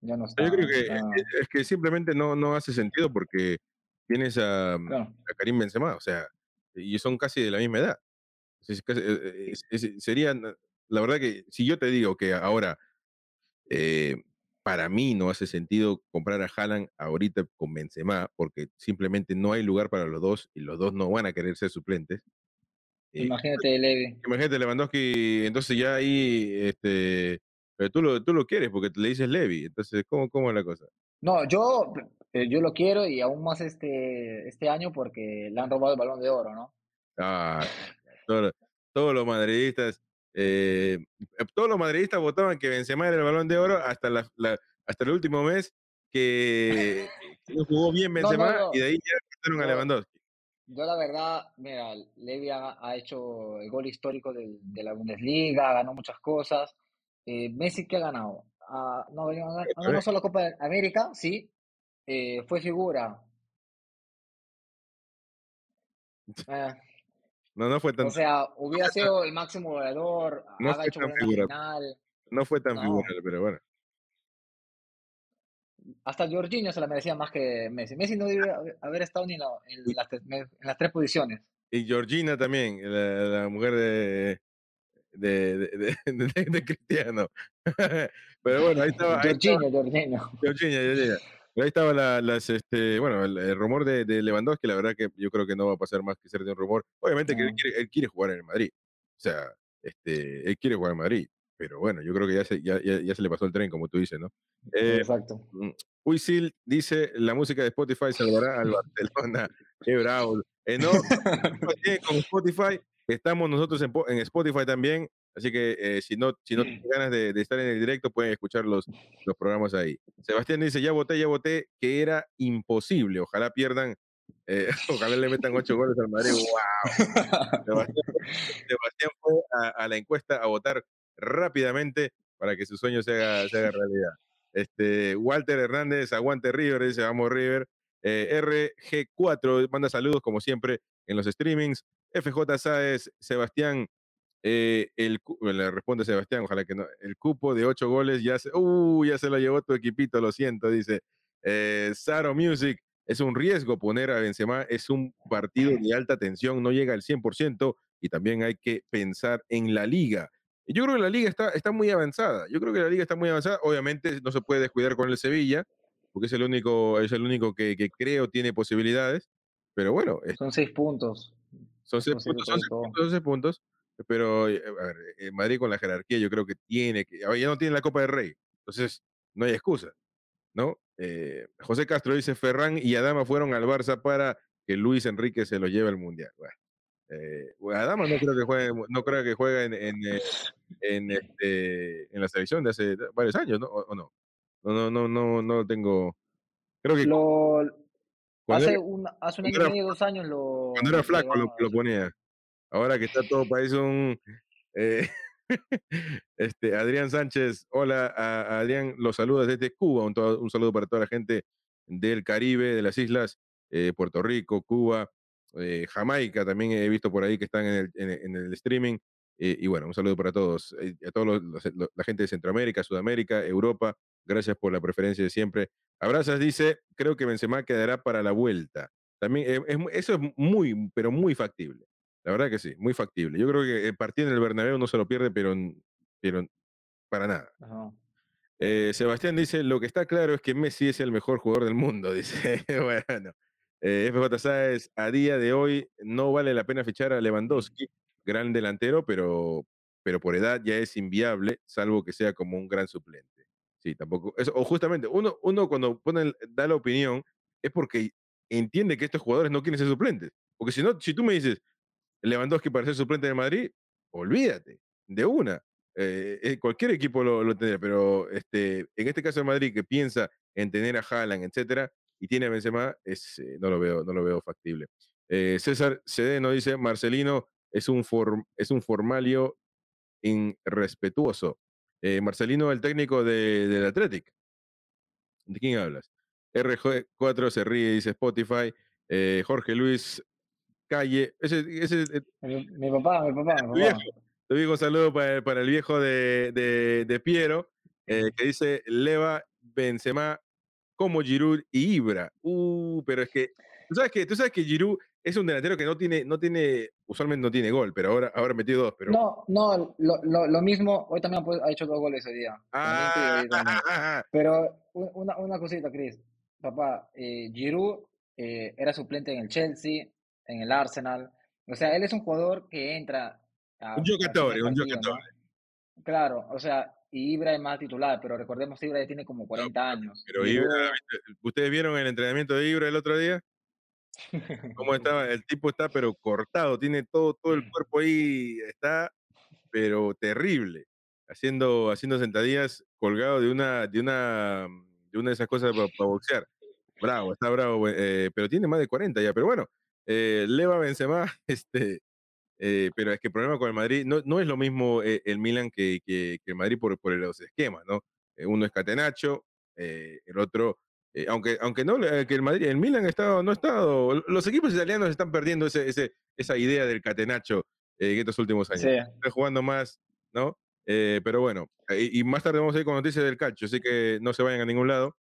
ya no está. Yo creo que es que simplemente no, no hace sentido porque tienes a, mm, a Karim Benzema, o sea, y son casi de la misma edad. Eh, serían, la verdad que si yo te digo que ahora eh, para mí no hace sentido comprar a Haaland ahorita con Benzema porque simplemente no hay lugar para los dos y los dos no van a querer ser suplentes. Imagínate Levi. Imagínate Lewandowski, entonces ya ahí este, pero tú lo, tú lo quieres porque le dices Levi. Entonces, ¿cómo, cómo es la cosa? No, yo, eh, yo lo quiero y aún más este, este año porque le han robado el balón de oro, ¿no? Ah, todos los madridistas, eh, todos los madridistas votaban que Benzema era el balón de oro hasta, la, hasta el último mes que, no jugó bien Benzema y de ahí ya cortaron a Lewandowski. Yo la verdad, mira, Levi ha, ha hecho el gol histórico de, de la Bundesliga, ganó muchas cosas eh, Messi, ¿qué ha ganado? Ah, no, no, no solo Copa de América, sí. Eh, fue figura. Eh, no, no fue tan. O sea, hubiera sido el máximo goleador. No fue tan figura. No fue tan figura, pero bueno. Hasta Jorginho se la merecía más que Messi. Messi no debe haber estado ni en, las, en las, tres posiciones. Y Georgina también, la mujer de, de, de, de, de Cristiano. Pero bueno, ahí estaba. Jorginho, Jorginho. Jorginho, Ahí estaba la, las, este, bueno, el, rumor de, de, Lewandowski, la verdad que yo creo que no va a pasar más que ser de un rumor. Obviamente que él quiere, él quiere, jugar en el Madrid. O sea, este, él quiere jugar en Madrid. Pero bueno, yo creo que ya se, ya, ya, se le pasó el tren, como tú dices, ¿no? Eh, Exacto. Mm, Uisil dice, la música de Spotify salvará al Barcelona. Qué bravo. Eh, no, con Spotify Estamos nosotros en, Spotify también, así que eh, si no, si no tienen ganas de, estar en el directo, pueden escuchar los, los programas ahí. Sebastián dice, ya voté, ya voté, que era imposible. Ojalá pierdan, eh, ojalá le metan ocho goles al Madrid. ¡Wow! Sebastián, fue a, la encuesta a votar rápidamente para que su sueño se haga, se haga realidad. Este, Walter Hernández, aguante River, dice, vamos River. Eh, RG4 manda saludos como siempre en los streamings. FJ Sáez, Sebastián, eh, el, le responde Sebastián, ojalá que no, el cupo de ocho goles ya se, uh, ya se lo llevó tu equipito, lo siento, dice. Eh, Saro Music, es un riesgo poner a Benzema, es un partido de alta tensión, no llega al 100% y también hay que pensar en la liga. Yo creo que la liga está, está muy avanzada, yo creo que la liga está muy avanzada, obviamente no se puede descuidar con el Sevilla, porque es el único, es el único que, que creo tiene posibilidades, pero bueno. Son seis puntos. Son seis puntos, puntos, pero eh, a ver, eh, Madrid con la jerarquía yo creo que tiene que, ya no tiene la Copa del Rey, entonces no hay excusa, ¿no? Eh, José Castro dice, Ferran y Adama fueron al Barça para que Luis Enrique se lo lleve al Mundial. Bueno, Adama no creo que juegue, no creo que juegue en, en, en, este, en la selección de hace varios años, ¿no? ¿O, no? No, no, no, no, no tengo. Creo que. Lo, hace, un, hace un año y medio, dos años lo. Cuando era flaco lo, lo, ponía. Ahora que está todo país un. Eh, este, Adrián Sánchez, hola, a, Adrián, los saludos desde Cuba, un, un, saludo para toda la gente del Caribe, de las islas, eh, Puerto Rico, Cuba, eh, Jamaica, también he visto por ahí que están en el, en, el streaming. Eh, y bueno, un saludo para todos, a todos la gente de Centroamérica, Sudamérica, Europa. Gracias por la preferencia de siempre. Abrazas dice, creo que Benzema quedará para la vuelta. También eso es muy, pero muy factible. La verdad que sí, muy factible. Yo creo que el partido en el Bernabéu no se lo pierde, pero, pero para nada. Eh, Sebastián dice, lo que está claro es que Messi es el mejor jugador del mundo, dice. bueno, eh, FJ a día de hoy no vale la pena fichar a Lewandowski, gran delantero, pero, pero por edad ya es inviable, salvo que sea como un gran suplente. Sí, tampoco. o justamente, uno, uno cuando pone, da la opinión es porque entiende que estos jugadores no quieren ser suplentes. Porque si no, si tú me dices, Lewandowski para ser suplente de Madrid, olvídate, de una. Eh, eh, cualquier equipo lo, lo, tendría, pero este, en este caso de Madrid, que piensa en tener a Haaland, etcétera, y tiene a Benzema, es, eh, no, lo veo, no lo veo factible. César Cedeno dice, Marcelino es un, es un formalio irrespetuoso. Marcelino, el técnico de, del Athletic. ¿De quién hablas? RG4 se ríe, dice Spotify. Jorge Luis calle. Ese, ese, eh, mi, papá, mi papá, mi papá. Te digo un saludo para, para el viejo de, de, de Piero, eh, que dice Leva, Benzema, como Giroud y Ibra. Uh, pero es que, tú sabes que, tú sabes que Giroud es un delantero que no tiene, no tiene, usualmente no tiene gol, pero ahora, ahora metió dos. Pero... No, no, lo, lo, lo mismo, hoy también ha hecho dos goles hoy día. Ah, pero una, una cosita, Chris. Papá, eh, Giroud eh, era suplente en el Chelsea, en el Arsenal. O sea, él es un jugador que entra. A, un jugador, un jugador. Claro, o sea, y Ibra es más titular, pero recordemos que Ibra tiene como 40 años. Pero Ibra, ¿ustedes vieron el entrenamiento de Ibra el otro día? ¿Cómo estaba? El tipo está pero cortado, tiene todo, todo el cuerpo ahí, está pero terrible, haciendo, haciendo sentadillas colgado de una, de una, de una de esas cosas para, boxear. Bravo, está bravo, eh, pero tiene más de 40 ya, pero bueno, eh, Leva Benzema, este, eh, pero es que el problema con el Madrid no, no es lo mismo eh, el Milan que, que, el Madrid por, por los esquemas, ¿no? Eh, uno es Catenacho, el otro, aunque, aunque no, que el Madrid, el Milan ha estado, no ha estado, los equipos italianos están perdiendo ese, ese, esa idea del Catenacho en estos últimos años. Está jugando más, ¿no? pero bueno, y, más tarde vamos a ir con noticias del calcio, así que no se vayan a ningún lado.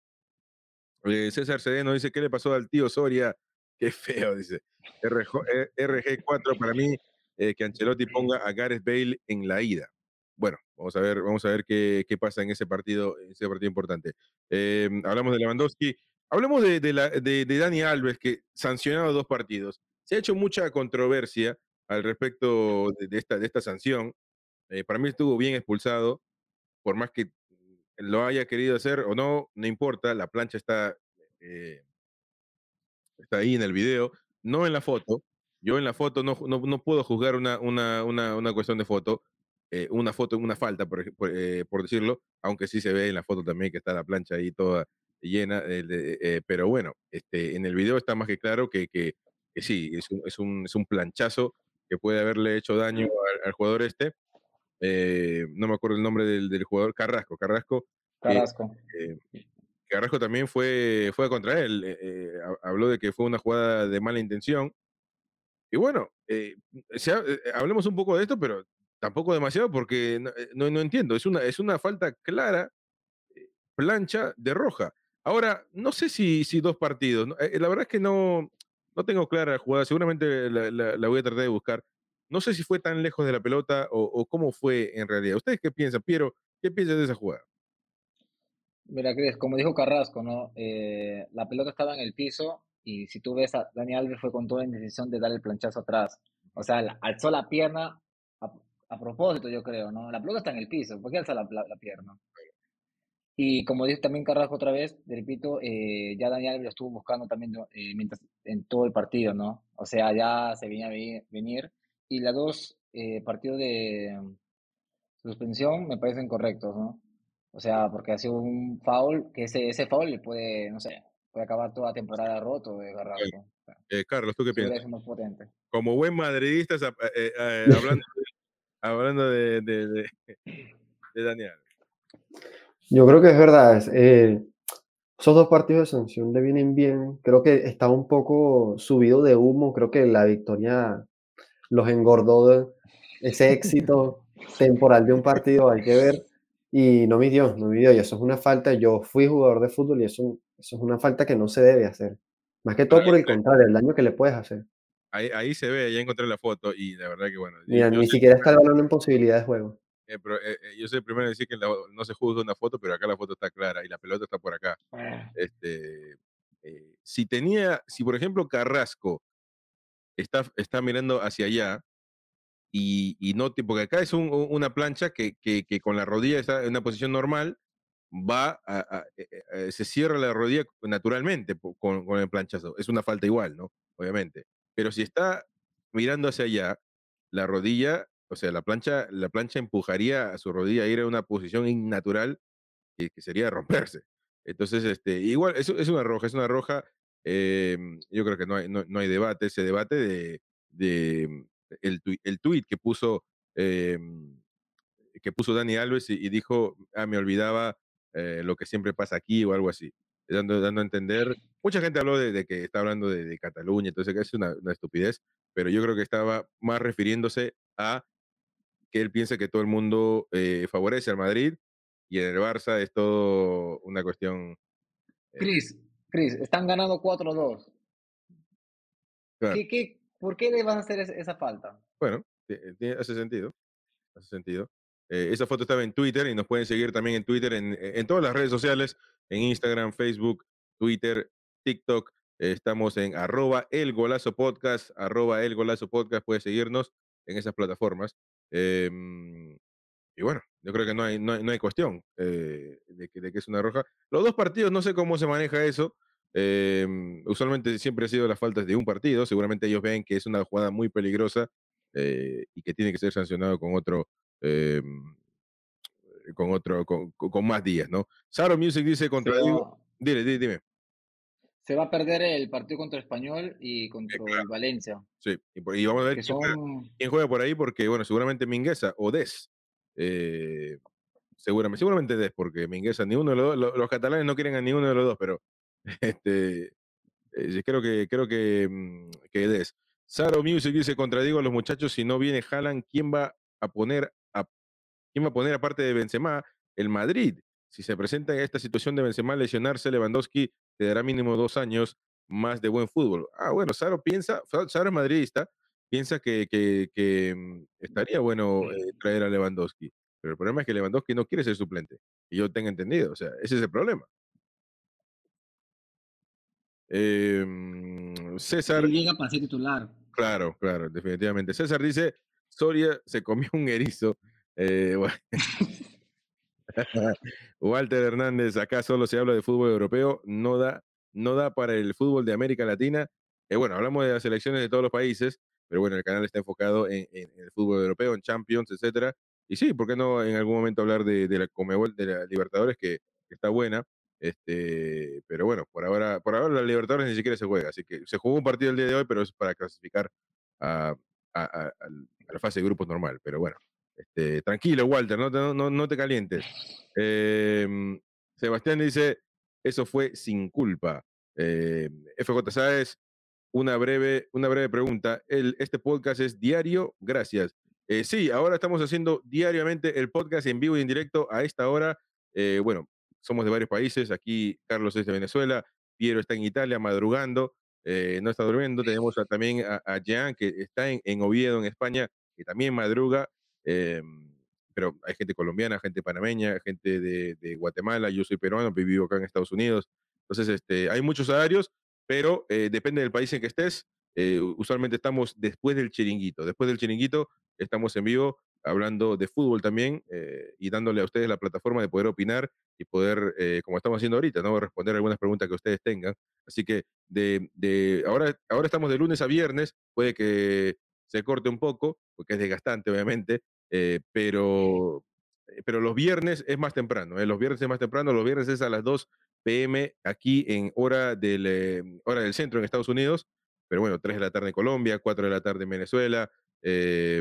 César Cedeno dice, ¿qué le pasó al tío Soria? Qué feo, dice. RG4 eh, para mí, eh, que Ancelotti ponga a Gareth Bale en la ida. Bueno, vamos a ver, vamos a ver qué, qué pasa en ese partido, ese partido importante. Em, hablamos de Lewandowski. Hablemos de, de, la, de, Dani Alves, que sancionado dos partidos. Se ha hecho mucha controversia al respecto de, esta, de esta sanción. Eh, para mí estuvo bien expulsado, por más que lo haya querido hacer o no, no importa, la plancha está, está ahí en el video no en la foto. Yo en la foto no, no, puedo juzgar una, una, una, una, cuestión de foto, eh, una foto, una falta, por, eh, por, decirlo, aunque sí se ve en la foto también que está la plancha ahí toda llena, eh, pero bueno, este, en el video está más que claro que, que, que sí, es un, es, un, es un, planchazo que puede haberle hecho daño al, jugador este. no me acuerdo el nombre del, del jugador, Carrasco, Carrasco. Carrasco. Carrasco también fue, fue contra él. Eh, eh, habló de que fue una jugada de mala intención. Y bueno, eh, hablemos un poco de esto, pero tampoco demasiado porque no, no, entiendo. Es una, falta clara, plancha de roja. Ahora, no sé si, si dos partidos. la verdad es que no, no tengo clara la jugada. Seguramente la, voy a tratar de buscar. No sé si fue tan lejos de la pelota o, cómo fue en realidad. ¿Ustedes qué piensan, Piero? ¿Qué piensan de esa jugada? Mira, Cris, como dijo Carrasco, ¿no? Eh, la pelota estaba en el piso y si tú ves a Dani Alves fue con toda la indecisión de dar el planchazo atrás. O sea, alzó la pierna a, propósito, yo creo, ¿no? La pelota está en el piso, ¿por qué alza la, pierna? Y como dice también Carrasco otra vez, repito, eh, ya Dani Alves lo estuvo buscando también eh, mientras, en todo el partido, ¿no? O sea, ya se venía a venir. Y las dos partidos de suspensión me parecen correctos, ¿no? O sea, porque ha sido un foul, que ese, ese foul le puede, no sé, puede acabar toda temporada roto de Garrafo. Eh, Carlos, ¿tú qué piensas? Potente. Como buen madridista, eh, eh, hablando, hablando de, de, de, de Daniel. Yo creo que es verdad. es, eh, esos dos partidos de sanción le vienen bien. Creo que estaba un poco subido de humo. Creo que la victoria los engordó de ese éxito temporal de un partido. Hay que ver. Y no midió, no midió. Y eso es una falta. Yo fui jugador de fútbol y eso, eso es una falta que no se debe hacer. Más que todo por el contrario, el daño que le puedes hacer. Ahí, ahí se ve, ya encontré la foto y la verdad que bueno. Mira, ni siquiera está el balón en posibilidad de juego. eh, pero, eh, eh, yo soy el primero en decir que la- no se juzga una foto, pero acá la foto está clara y la pelota está por acá. Este, eh, si tenía, si por ejemplo Carrasco está, está mirando hacia allá y, y no, porque acá es un- una plancha que, que, que con la rodilla está en una posición normal, va a, a- eh, eh, se cierra la rodilla naturalmente con, el planchazo. Es una falta igual, ¿no? Obviamente. Pero si está mirando hacia allá, la rodilla, o sea, la plancha, la plancha empujaría a su rodilla a ir a una posición innatural que, que sería romperse. Entonces, este, igual, es, una roja, es una roja. em, yo creo que no hay, no, no hay debate, ese debate de, de el tweet que puso, em, que puso Dani Alves y, y dijo, ah, me olvidaba eh, lo que siempre pasa aquí o algo así, dando, dando a entender. Mucha gente habló de, de que está hablando de, de Cataluña, entonces que es una, una estupidez, pero yo creo que estaba más refiriéndose a que él piensa que todo el mundo eh, favorece al Madrid y en el Barça es todo una cuestión. Cris, Cris, están ganando 4-2. Claro. ¿Qué, qué, por qué le vas a hacer es- esa falta? Bueno, tiene- hace sentido. Hace sentido. Eh, esa foto estaba en Twitter y nos pueden seguir también en Twitter, en, en todas las redes sociales, en Instagram, Facebook, Twitter, TikTok. Eh, estamos en arroba el golazo podcast, arroba. Puedes seguirnos en esas plataformas. Em, y bueno, yo creo que no hay, no no hay cuestión eh, de, que, de que es una roja. Los dos partidos, no sé cómo se maneja eso. em, usualmente siempre ha sido las faltas de un partido. Seguramente ellos ven que es una jugada muy peligrosa eh, y que tiene que ser sancionado con otro, em, con otro, con, más días, ¿no? Saro Music dice contra Diego. va, Dile, dile, dime. se va a perder el partido contra Español y contra claro. el Valencia, Sí, y, vamos a ver quién juega, son... quién juega por ahí, porque, bueno, seguramente Mingueza o Des. eh, seguramente, seguramente Des, porque Mingueza, ni uno de los dos, lo- los catalanes no quieren a ninguno de los dos, pero este, eh, creo que, creo que, mm, que Des. Saro Music dice, contradigo a los muchachos, si no viene Haaland, ¿quién va a poner a ¿Quién va a poner aparte de Benzema? El Madrid. Si se presenta en esta situación de Benzema lesionarse, Lewandowski te dará mínimo dos años más de buen fútbol. Ah, bueno, Saro piensa, Sa- Saro es madridista, piensa que, que- que, mm, estaría bueno eh, traer a Lewandowski. Pero el problema es que Lewandowski no quiere ser suplente. Que yo tenga entendido. O sea, ese es el problema. Eh, mm, César, llega para ser titular. claro, claro, definitivamente. César dice, Soria se comió un erizo. Eh. Walter Hernández, acá solo se habla de fútbol europeo, no da, no da para el fútbol de América Latina. Eh, bueno, hablamos de las selecciones de todos los países, pero bueno, el canal está enfocado en, el fútbol europeo, en Champions, etcétera. Y sí, ¿por qué no en algún momento hablar de, la Comebol, de la Libertadores, que, está buena? Este, pero bueno, por ahora, por ahora la Libertadores ni siquiera se juega, así que se jugó un partido el día de hoy, pero es para clasificar a la fase de grupos normal. Pero bueno, este, tranquilo, Walter, no te, calientes. Em, Sebastián dice, eso fue sin culpa. Eh, FJ Sáez, una breve, una breve pregunta. ¿Este podcast es diario? Gracias. Eh, sí, ahora estamos haciendo diariamente el podcast en vivo y en directo a esta hora. Eh, bueno, somos de varios países. Aquí Carlos es de Venezuela, Piero está en Italia madrugando, eh, no está durmiendo. Tenemos también a, a Jean, que está en, en Oviedo, en España, que también madruga. Em, pero hay gente colombiana, gente panameña, gente de, de Guatemala, yo soy peruano, vivo acá en Estados Unidos. Entonces, este, hay muchos horarios, pero eh, depende del país en que estés. Eh, usualmente estamos después del chiringuito. Después del chiringuito estamos en vivo hablando de fútbol también eh, y dándole a ustedes la plataforma de poder opinar y poder, eh, como estamos haciendo ahorita, ¿no? responder algunas preguntas que ustedes tengan. Así que de, de ahora, ahora estamos de lunes a viernes, puede que se corte un poco, porque es desgastante, obviamente, eh, pero, eh, pero los viernes es más temprano, ¿eh? los viernes es más temprano, los viernes es a las 2 pm aquí en hora del, eh, hora del centro en Estados Unidos, pero bueno, 3 de la tarde en Colombia, 4 de la tarde en Venezuela,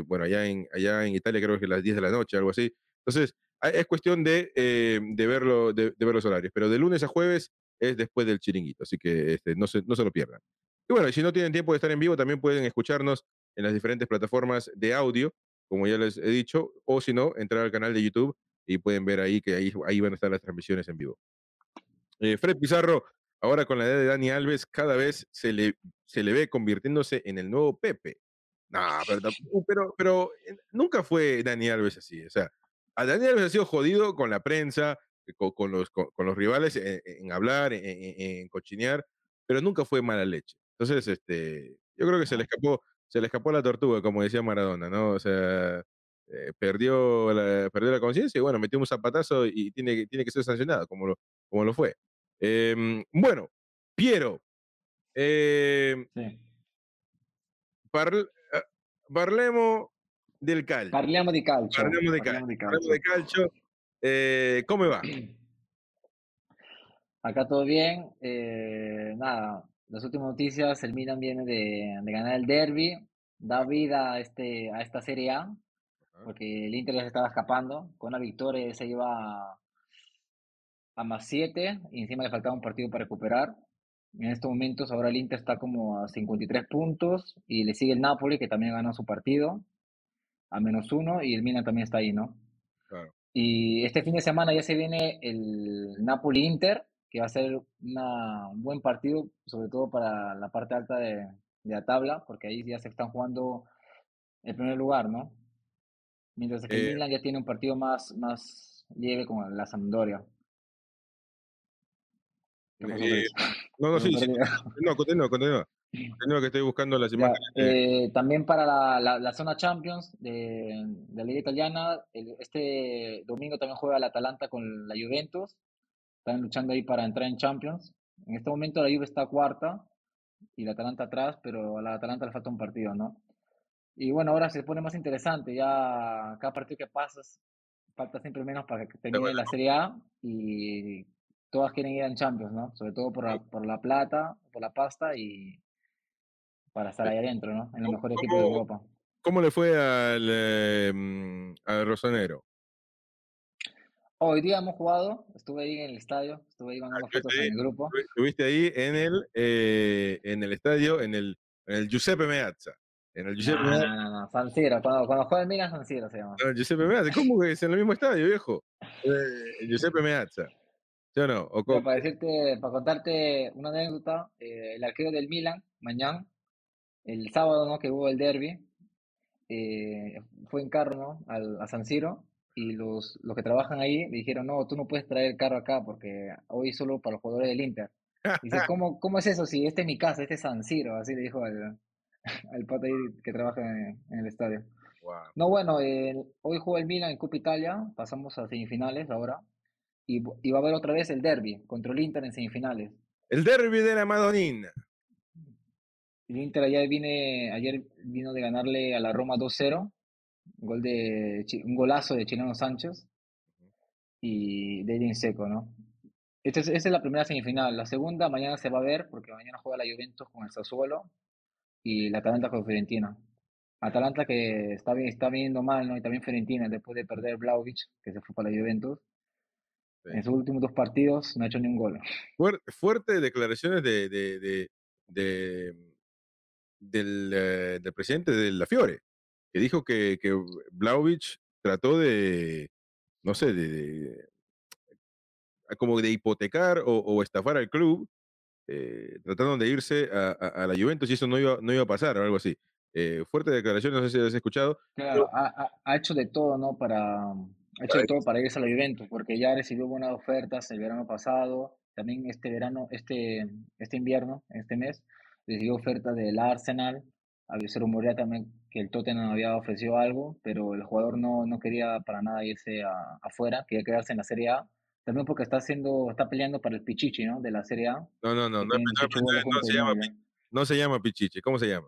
bueno, allá en, allá en Italia creo que a las 10 de la noche, algo así. Entonces, es cuestión de, de, verlo, de, ver los horarios, pero de lunes a jueves es después del chiringuito, así que este, no, se, no se lo pierdan. Y bueno, si no tienen tiempo de estar en vivo, también pueden escucharnos en las diferentes plataformas de audio, como ya les he dicho, o si no, entrar al canal de YouTube y pueden ver ahí que ahí, ahí van a estar las transmisiones en vivo. Eh, Fred Pizarro, ahora con la edad de Dani Alves, cada vez se le, se le ve convirtiéndose en el nuevo Pepe. No, pero, pero, pero eh, nunca fue Dani Alves así. O sea, a Dani Alves ha sido jodido con la prensa, eh, con, los, con, los rivales en, hablar, en, en, cochinear, pero nunca fue mala leche. Entonces, este, yo creo que se le escapó, se le escapó la tortuga, como decía Maradona, ¿no? O sea, eh, perdió la, perdió la conciencia y bueno, metió un zapatazo y tiene, tiene que ser sancionado, como lo, como lo fue. Em, bueno, Piero. Eh, sí. parlemo del calcio. Parliamo di calcio. Parliamo di calcio. Parliamo di calcio. Eh, ¿Cómo va? Acá todo bien. Eh, nada, las últimas noticias, el Milan viene de, de, ganar el derby, da vida a, este, a esta Serie A, porque el Inter les estaba escapando. Con una victoria se iba a, más 7 y encima le faltaba un partido para recuperar. En estos momentos ahora el Inter está como a 53 puntos y le sigue el Napoli que también ganó su partido a menos uno y el Milan también está ahí, ¿no? Claro. Y este fin de semana ya se viene el Napoli-Inter, que va a ser una, un buen partido, sobre todo para la parte alta de, la tabla, porque ahí ya se están jugando el primer lugar, ¿no? Mientras que eh Milan ya tiene un partido más, más leve con la Sampdoria. Eh, no, no, sí, sí. No, continúa, continúa. Continúa que estoy buscando las imágenes. Eh, también para la, la, zona Champions de, de, la Liga Italiana, este domingo también juega el Atalanta con la Juventus. Están luchando ahí para entrar en Champions. En este momento la Juve está cuarta y la Atalanta atrás, pero a la Atalanta le falta un partido, ¿no? Y bueno, ahora se pone más interesante. Ya cada partido que pasas, falta siempre menos para que termine la Serie A y todas quieren ir en Champions, ¿no? Sobre todo por la, por la plata, por la pasta y para estar ahí adentro, ¿no? En el mejor equipo de Europa. ¿Cómo le fue al, eh, al Rosonero? Hoy día hemos jugado, estuve ahí en el estadio, estuve ahí mandando ah, fotos en el grupo. Estuviste ahí en el, eh, en el estadio, en el, en el Giuseppe Meazza. En el Giuseppe no, no, no, no, San Siro, cuando, cuando juega el Milan, San Siro se llama. No, el Giuseppe Meazza, ¿cómo que es en el mismo estadio, viejo? Eh, el Giuseppe Meazza. ¿Sí o no? para decirte, para contarte una anécdota, eh, el arquero del Milan, mañana, el sábado, ¿no? Que hubo el derby, eh, fue en carro, ¿no? Al, a San Siro y los, los que trabajan ahí le dijeron, no, tú no puedes traer el carro acá porque hoy solo para los jugadores del Inter. dice, ¿cómo, ¿cómo es eso? Si este es mi casa, este es San Siro, así le dijo al, al pata ahí que trabaja en, el estadio. No, bueno, hoy jugó el Milan en Copa Italia, pasamos a semifinales ahora y, va a haber otra vez el derby contra el Inter en semifinales. El derby de la Madonina. El Inter ayer, vine, ayer vino de ganarle a la Roma 2-0, gol de, un golazo de Chileno Sánchez y de Seco, ¿no? Esta es, esta es la primera semifinal. La segunda mañana se va a ver porque mañana juega la Juventus con el Sassuolo y la Atalanta con Fiorentina. Atalanta que está, bien, está viendo mal, ¿no? Y también Fiorentina después de perder Vlaovic, que se fue para la Juventus. En sus últimos dos partidos no ha hecho ni un gol. fuerte declaraciones de, de, de, del, eh, del, presidente de la Fiore, que dijo que, que Vlaovic trató de, no sé, de, como de hipotecar o, estafar al club, eh, tratando de irse a, a, la Juventus y eso no iba, no iba a pasar o algo así. Eh, fuerte declaración, no sé si has escuchado. Claro, ha, ha, hecho de todo, ¿no? Para, ha hecho de todo para irse a la Juventus, porque ya recibió buenas ofertas el verano pasado, también este verano, este, este invierno, este mes, recibió ofertas del Arsenal, había se rumorea también que el Tottenham había ofrecido algo, pero el jugador no, no quería para nada irse a, afuera, quería quedarse en la Serie A, también porque está haciendo, está peleando para el Pichichi, ¿no? De la Serie A. No, no, no, no, no, se llama, no se llama Pichichi, ¿cómo se llama?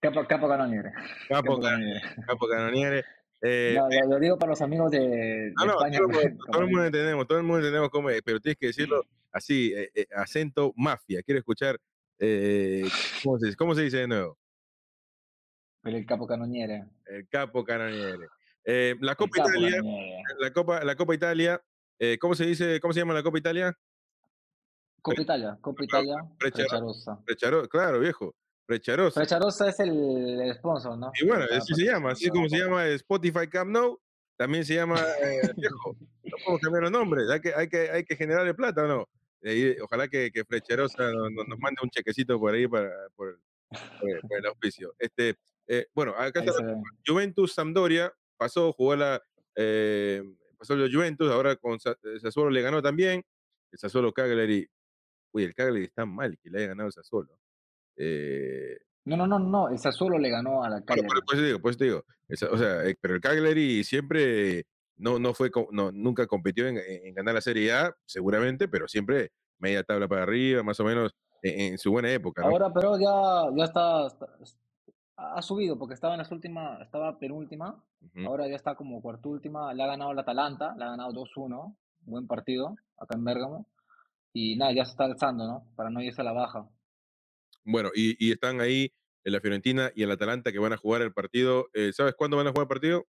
Capo, Capo Canoniere. Capo, Canoniere. Capo Canoniere. Eh, no, eh lo, digo para los amigos de, no, España. Todo, todo, el mundo entendemos, todo el mundo entendemos cómo es, pero tienes que decirlo así, eh, eh, acento mafia. Quiero escuchar, ¿cómo se, ¿cómo, se, dice de nuevo? Per il capocannoniere. El capo canoniere. Eh, la Copa Italia, la Copa, la Copa Italia, eh, ¿cómo se dice, cómo se llama la Copa Italia? Coppa Italia, Coppa Italia. Frecciaro- claro, viejo, Frecharosa. Freccia Rossa es el, el sponsor, ¿no? Y bueno, así se llama, así como se llama Spotify Camp Nou, también se llama eh, viejo. No podemos cambiar los nombres, hay que, hay que, hay que generarle plata, ¿o no? Ojalá que, que Frecharosa nos, nos- mande un chequecito por ahí para, por, el- por el- por el auspicio. Este, eh, bueno, acá está. Juventus Sampdoria, pasó, jugó la, eh, pasó la Juventus, ahora con eh, Sassuolo le ganó también, el Sassuolo Cagliari, uy, el Cagliari está mal que le haya ganado el Sassuolo. Eh, No, no, no, no, el Sassuolo le ganó a la bueno, Cagliari. por eso digo, por eso te digo, o sea, eh, pero el Cagliari siempre no, no fue, no, nunca compitió en, en- en ganar la Serie A, seguramente, pero siempre media tabla para arriba, más o menos en, en su buena época, ¿no? Ahora, pero ya, ya está, está- ha subido porque estaba en las últimas, estaba penúltima, ahora ya está como cuartúltima, le ha ganado el Atalanta, le ha ganado 2-1, buen partido acá en Bérgamo, y nada, ya se está alzando, ¿no? Para no irse a la baja. Bueno, y, y están ahí en la Fiorentina y el Atalanta que van a jugar el partido. eh, ¿Sabes cuándo van a jugar el partido?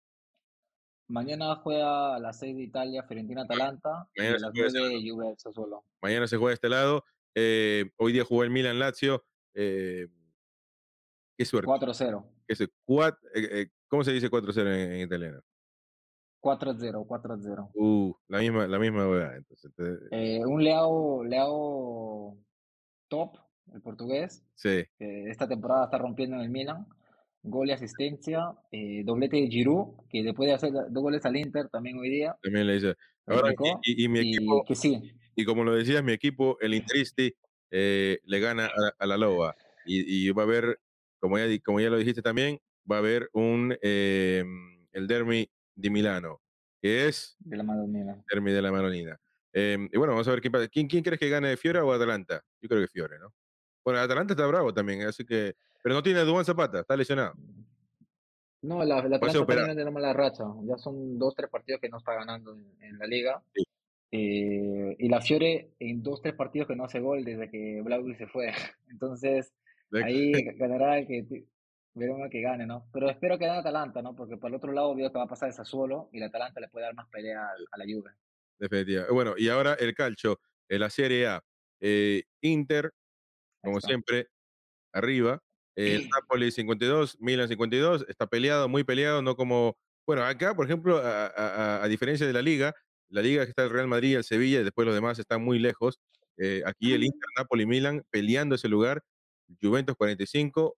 Mañana juega a las 6 de Italia, Fiorentina-Atalanta, y Mañana a se las juega ese 9 Juve Sassuolo. Mañana se juega de este lado. eh, hoy día jugó el Milan Lazio. eh, qué suerte. 4-0, Ese cuat- eh, eh, ¿Cómo se dice 4-0 en, en italiano? 4-0, 4-0. Uh, la misma, la misma hueá, Entonces, te- Eh, un Leao, Leao top, el portugués, sí, que esta temporada está rompiendo en el Milan. Gol y asistencia, eh, doblete de Giroud, que después de hacer dos goles al Inter también hoy día, también le dice. Ahora, y, y- y mi y equipo, que sí, y como lo decías, mi equipo, el Interisti, eh, le gana a, a la Loba. Y, y va a haber, como ya, como ya lo dijiste también, va a haber un eh, el Derby de Milano, que es de la. Derby de la Manolina. Eh, y bueno, vamos a ver quién. ¿Quién, quién crees que gane, Fiore o Atalanta? Yo creo que Fiore, ¿no? Bueno, Atalanta está bravo también, así que. Pero no tiene a Zapata, está lesionado. No, la, la Atalanta también tiene una mala racha. Ya son dos, tres partidos que no está ganando en, en la liga. Sí. Eh, y la Fiore en dos, tres partidos que no hace gol desde que Blaugui se fue. Entonces, De- ahí ganará el que veremos el que gane, ¿no? Pero espero que gane Atalanta, ¿no? Porque por el otro lado veo que va a pasar el Sassuolo y la Atalanta le puede dar más pelea al- a, la Juve. Definitiva. Bueno, y ahora el calcio, en la Serie A. Eh, Inter, como siempre, arriba. Eh, Napoli 52, Milan 52. Está peleado, muy peleado, no como. Bueno, acá, por ejemplo, a, a- a- a diferencia de la Liga, la Liga que está el Real Madrid, el Sevilla, y después los demás están muy lejos. eh, aquí el Inter, Napoli, Milan peleando ese lugar. Juventus 45,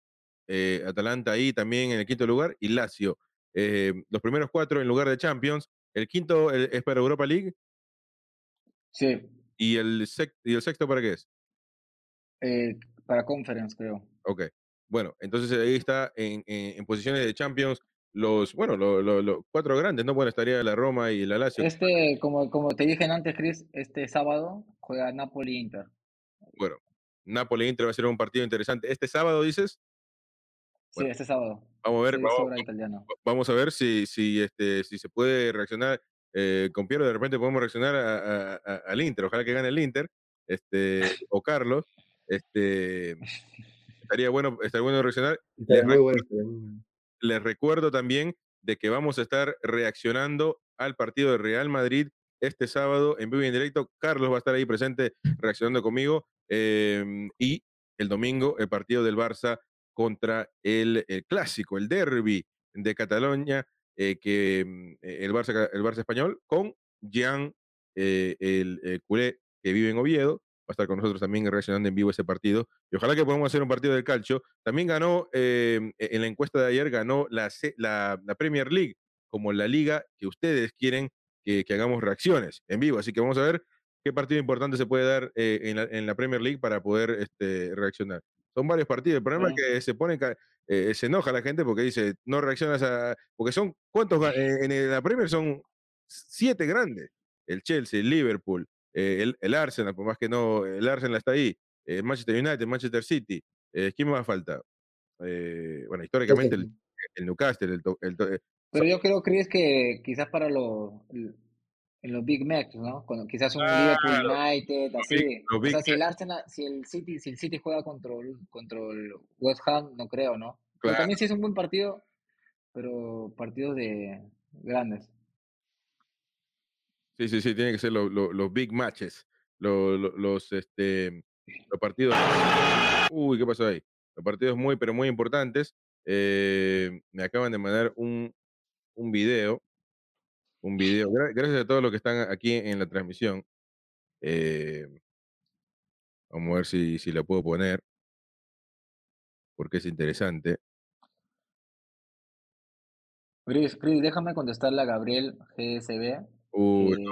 eh, Atalanta ahí también en el quinto lugar y Lazio. eh, los primeros cuatro en lugar de Champions. El quinto eh, es para Europa League Sí, ¿Y el, sec- ¿Y el sexto para qué es? eh, para Conference, creo. Ok. Bueno, entonces ahí está en, en- en posiciones de Champions los, bueno, los lo- lo- cuatro grandes, ¿no? Bueno, estaría la Roma y la Lazio. Este, como, como te dije antes, Chris, este sábado juega Napoli-Inter. Bueno, Napoli-Inter va a ser un partido interesante. Este sábado, dices, Sí, este sábado. vamos a ver, vamos, a ver si, si, este, si se puede reaccionar. Eh, con Piero de repente podemos reaccionar a- a- a- al Inter. Ojalá que gane el Inter. Este, o Carlos. Este, estaría bueno, estaría bueno reaccionar. Les bueno. les recuerdo también de que vamos a estar reaccionando al partido de Real Madrid este sábado en vivo y en directo. Carlos va a estar ahí presente reaccionando conmigo. Em, y el domingo el partido del Barça contra el, clásico, el derby de Cataluña, eh, que mm, eh, el Barça, el Barça español con Jean, eh, el, culé que vive en Oviedo. Va a estar con nosotros también reaccionando en vivo ese partido. Y ojalá que podamos hacer un partido del calcio. También ganó, eh, en la encuesta de ayer, ganó la, la, la Premier League como la liga que ustedes quieren que hagamos reacciones en vivo. Así que vamos a ver qué partido importante se puede dar eh, en, la, en la Premier League para poder este, reaccionar. Son varios partidos. El problema Sí. es que se pone, eh, se enoja la gente porque dice, no reaccionas a... Porque son, ¿cuántos? eh, en la Premier son siete grandes. El Chelsea, el Liverpool, el, el Arsenal, por más que no, el Arsenal está ahí, el Manchester United, Manchester City. ¿Quién más falta? Bueno, históricamente el, el Newcastle, el, el Pero yo creo, Chris, que quizás para los, en los Big Macs, ¿no? Cuando quizás un Liverpool United, los así. Big- los o sea, si el Arsenal, si el City, si el City juega contra el, contra el West Ham, no creo, ¿no? Pero Claro. también sí es un buen partido, pero partidos de grandes. Sí, sí, sí, tiene que ser lo- lo- los big matches, lo- lo- los, este, los partidos. Uy, ¿qué pasó ahí? Los partidos muy, pero muy importantes. Eh, me acaban de mandar un, un video, un video. Gra- Gracias a todos los que están aquí en la transmisión. Eh, vamos a ver si, si lo puedo poner, porque es interesante. Chris, Chris, déjame contestarle a Gabriel GSB. Uy,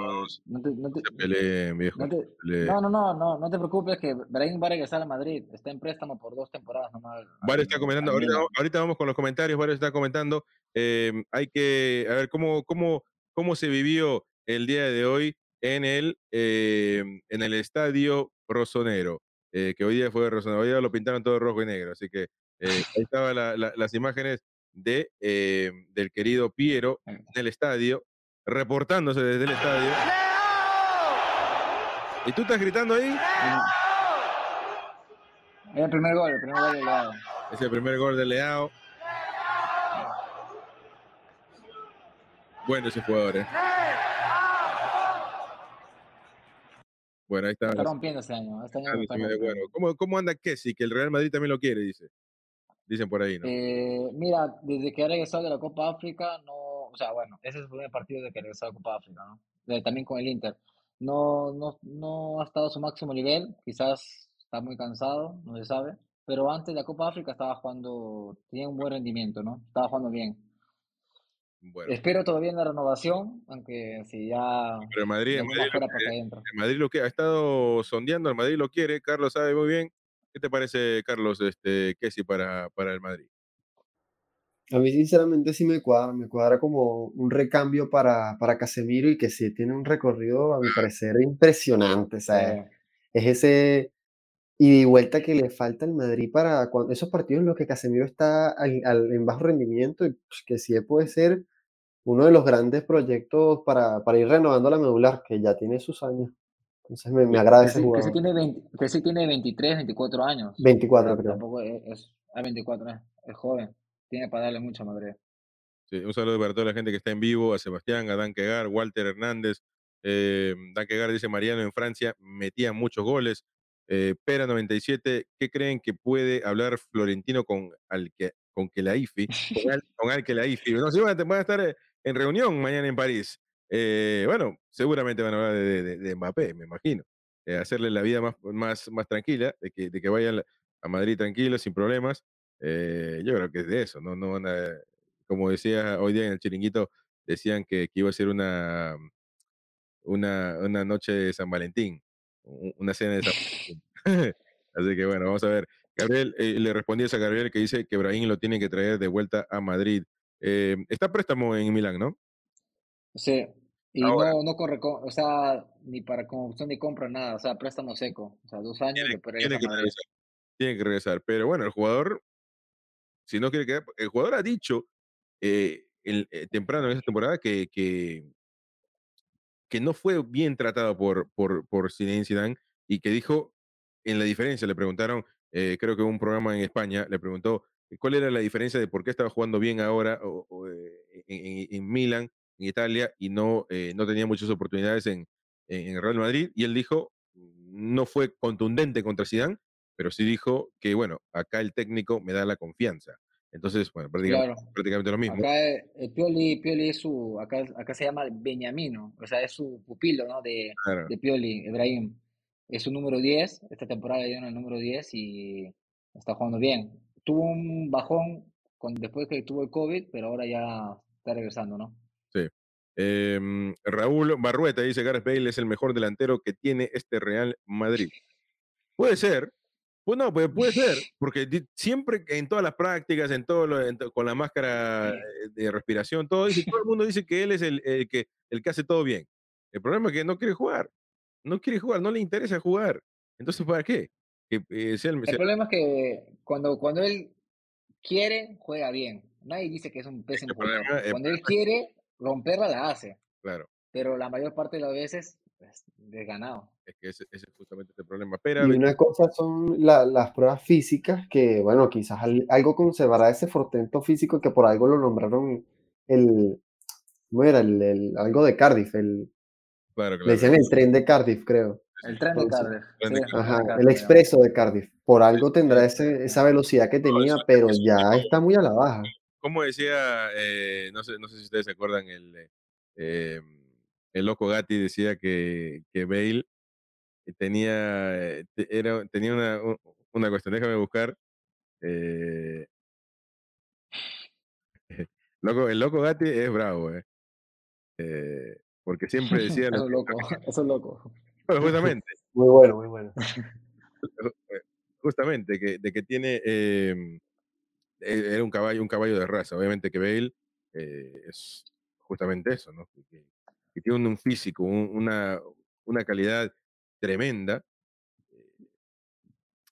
no te, no te- se peleen, viejo. no te- no, no, no, no, no te preocupes que Brahim va a regresar a Madrid. Está en préstamo por dos temporadas nomás. Vale al- está comentando, ahorita, vamos- ahorita vamos con los comentarios, Vale está comentando, eh, hay que, a ver, ¿cómo, cómo, cómo se vivió el día de hoy en el, eh, en el estadio Rosonero, eh, que hoy día fue Rosonero, hoy día lo pintaron todo rojo y negro, así que eh, ahí estaban la- la- las imágenes de, eh, del querido Piero en el estadio, reportándose desde el estadio. ¿Y tú estás gritando ahí? Es el primer gol, el primer gol de Leao. Es el primer gol de Leao. Bueno ese jugador, ¿eh? Bueno, ahí está. Está rompiendo este año. Este año lo está rompiendo. Bueno, ¿cómo, ¿Cómo anda Kessi? Que el Real Madrid también lo quiere, dice. Dicen por ahí, ¿no? Eh, mira, desde que ha regresado de la Copa África, no, o sea, bueno, ese es el primer partido de que regresó a la Copa África, ¿no? De- también con el Inter. No, no, no ha estado a su máximo nivel, quizás está muy cansado, no se sabe, pero antes de la Copa África estaba jugando, tenía un buen rendimiento, ¿no? Estaba jugando bien. Bueno, Espero todavía en la renovación, aunque si ya pero el Madrid, el dejó Madrid, lo quiere, Madrid lo que ha estado sondeando, el Madrid lo quiere, Carlos sabe muy bien. ¿Qué te parece, Carlos, este, Kessi para, para el Madrid? A mí sinceramente sí me cuadra, me cuadra como un recambio para, para Casemiro y que sí tiene un recorrido, a mi parecer, impresionante. O sea, es ese ida y vuelta que le falta al Madrid para cuando, esos partidos en los que Casemiro está al- al- en bajo rendimiento y pues, que sí puede ser uno de los grandes proyectos para, para ir renovando la medular, que ya tiene sus años. Entonces me, me agrada que ese sí, que sí jugador. tiene 20 que sí tiene 23, 24 años. 24 Pero creo. tampoco es, es, a 24, es, es joven. Tiene para darle mucho a Madrid. Sí, un saludo para toda la gente que está en vivo, a Sebastián, a Dan Quegar, Walter Hernández. Eh, Dan Quegar dice Mariano en Francia metía muchos goles. Eh, Pera 97, ¿qué creen que puede hablar Florentino con Alque, con Kelaifi? Con, Al, con Alkelaifi. No, sí, van a, van a estar eh, en reunión mañana en París. Eh, bueno, seguramente van a hablar de, de, de Mbappé, me imagino. Eh, hacerle la vida más, más, más tranquila, de que, de que vayan a Madrid tranquilos, sin problemas. Eh, yo creo que es de eso, no, no van a, como decía hoy día en el chiringuito, decían que, que iba a ser una, una, una noche de San Valentín, una cena de San Valentín. Así que bueno, vamos a ver. Gabriel, eh, le respondías a Gabriel que dice que Brahim lo tiene que traer de vuelta a Madrid. Eh, está préstamo en Milán, ¿no? Sí. Y Ahora. no, no corre, o sea, ni para opción de compra, nada. O sea, préstamo seco. O sea, dos años Tiene, después tiene que regresar. Tiene que regresar. Pero bueno, el jugador, si no quiere quedar, el jugador ha dicho eh, el- eh, temprano en esta temporada que, que, que no fue bien tratado por, por, por Zinedine Zidane y que dijo en la diferencia, le preguntaron, eh, creo que un programa en España, le preguntó cuál era la diferencia de por qué estaba jugando bien ahora o- o, eh, en, en- Milán, en Italia, y no, eh, no tenía muchas oportunidades en, en Real Madrid, y él dijo, no fue contundente contra Zidane, pero sí dijo que, bueno, acá el técnico me da la confianza. Entonces, bueno, prácticamente, Claro. prácticamente lo mismo. Acá eh, el Pioli, Pioli es su, acá, acá se llama Beniamino, o sea, es su pupilo, ¿no? De, Claro. de Pioli, Ibrahim. Es su número 10, esta temporada le dieron el número 10 y está jugando bien. Tuvo un bajón con, después que tuvo el COVID, pero ahora ya está regresando, ¿no? Sí. Em, Raúl Barrueta dice Gareth Bale es el mejor delantero que tiene este Real Madrid. Puede ser. Pues no, pues puede ser, porque siempre en todas las prácticas, en todo lo- en to- con la máscara eh, de respiración, todo, dice, todo el mundo dice que él es el, el que, el que hace todo bien. El problema es que no quiere jugar. No quiere jugar, no le interesa jugar. Entonces, ¿para qué? Que eh, sea el- problema es que cuando, cuando él quiere, juega bien. Nadie dice que es un pésimo jugador. Cuando él quiere romperla, la hace. claro. pero la mayor parte de las veces desganado. Es que ese, ese es justamente el problema. Pero, Y una cosa son la- las pruebas físicas, que bueno, quizás al- algo conservará ese portento físico que por algo lo nombraron el, ¿cómo era? El, el- algo de Cardiff, el, claro, le decían el tren de Cardiff, creo. El tren de Cardiff. tren el tren de Ajá, Cardiff, el expreso de Cardiff. Por algo tendrá ese, esa velocidad que tenía, eso- pero eso- ya está muy a la baja. Como decía, eh, no, sé, no sé si ustedes se acuerdan, el, eh, eh, el loco Gatti decía que, que Bale tenía, eh, era, tenía una, una cuestión, déjame buscar. eh, loco, el loco Gatti es bravo, eh. Eh, porque siempre decía Eso es loco, eso es loco. Bueno, justamente, Muy bueno, muy bueno. justamente, que, de que tiene, eh, e- era un caballo, un caballo de raza. Obviamente que Bale eh, es justamente eso, ¿no? Que, que- que tiene un, un físico, un- una, una calidad tremenda, eh,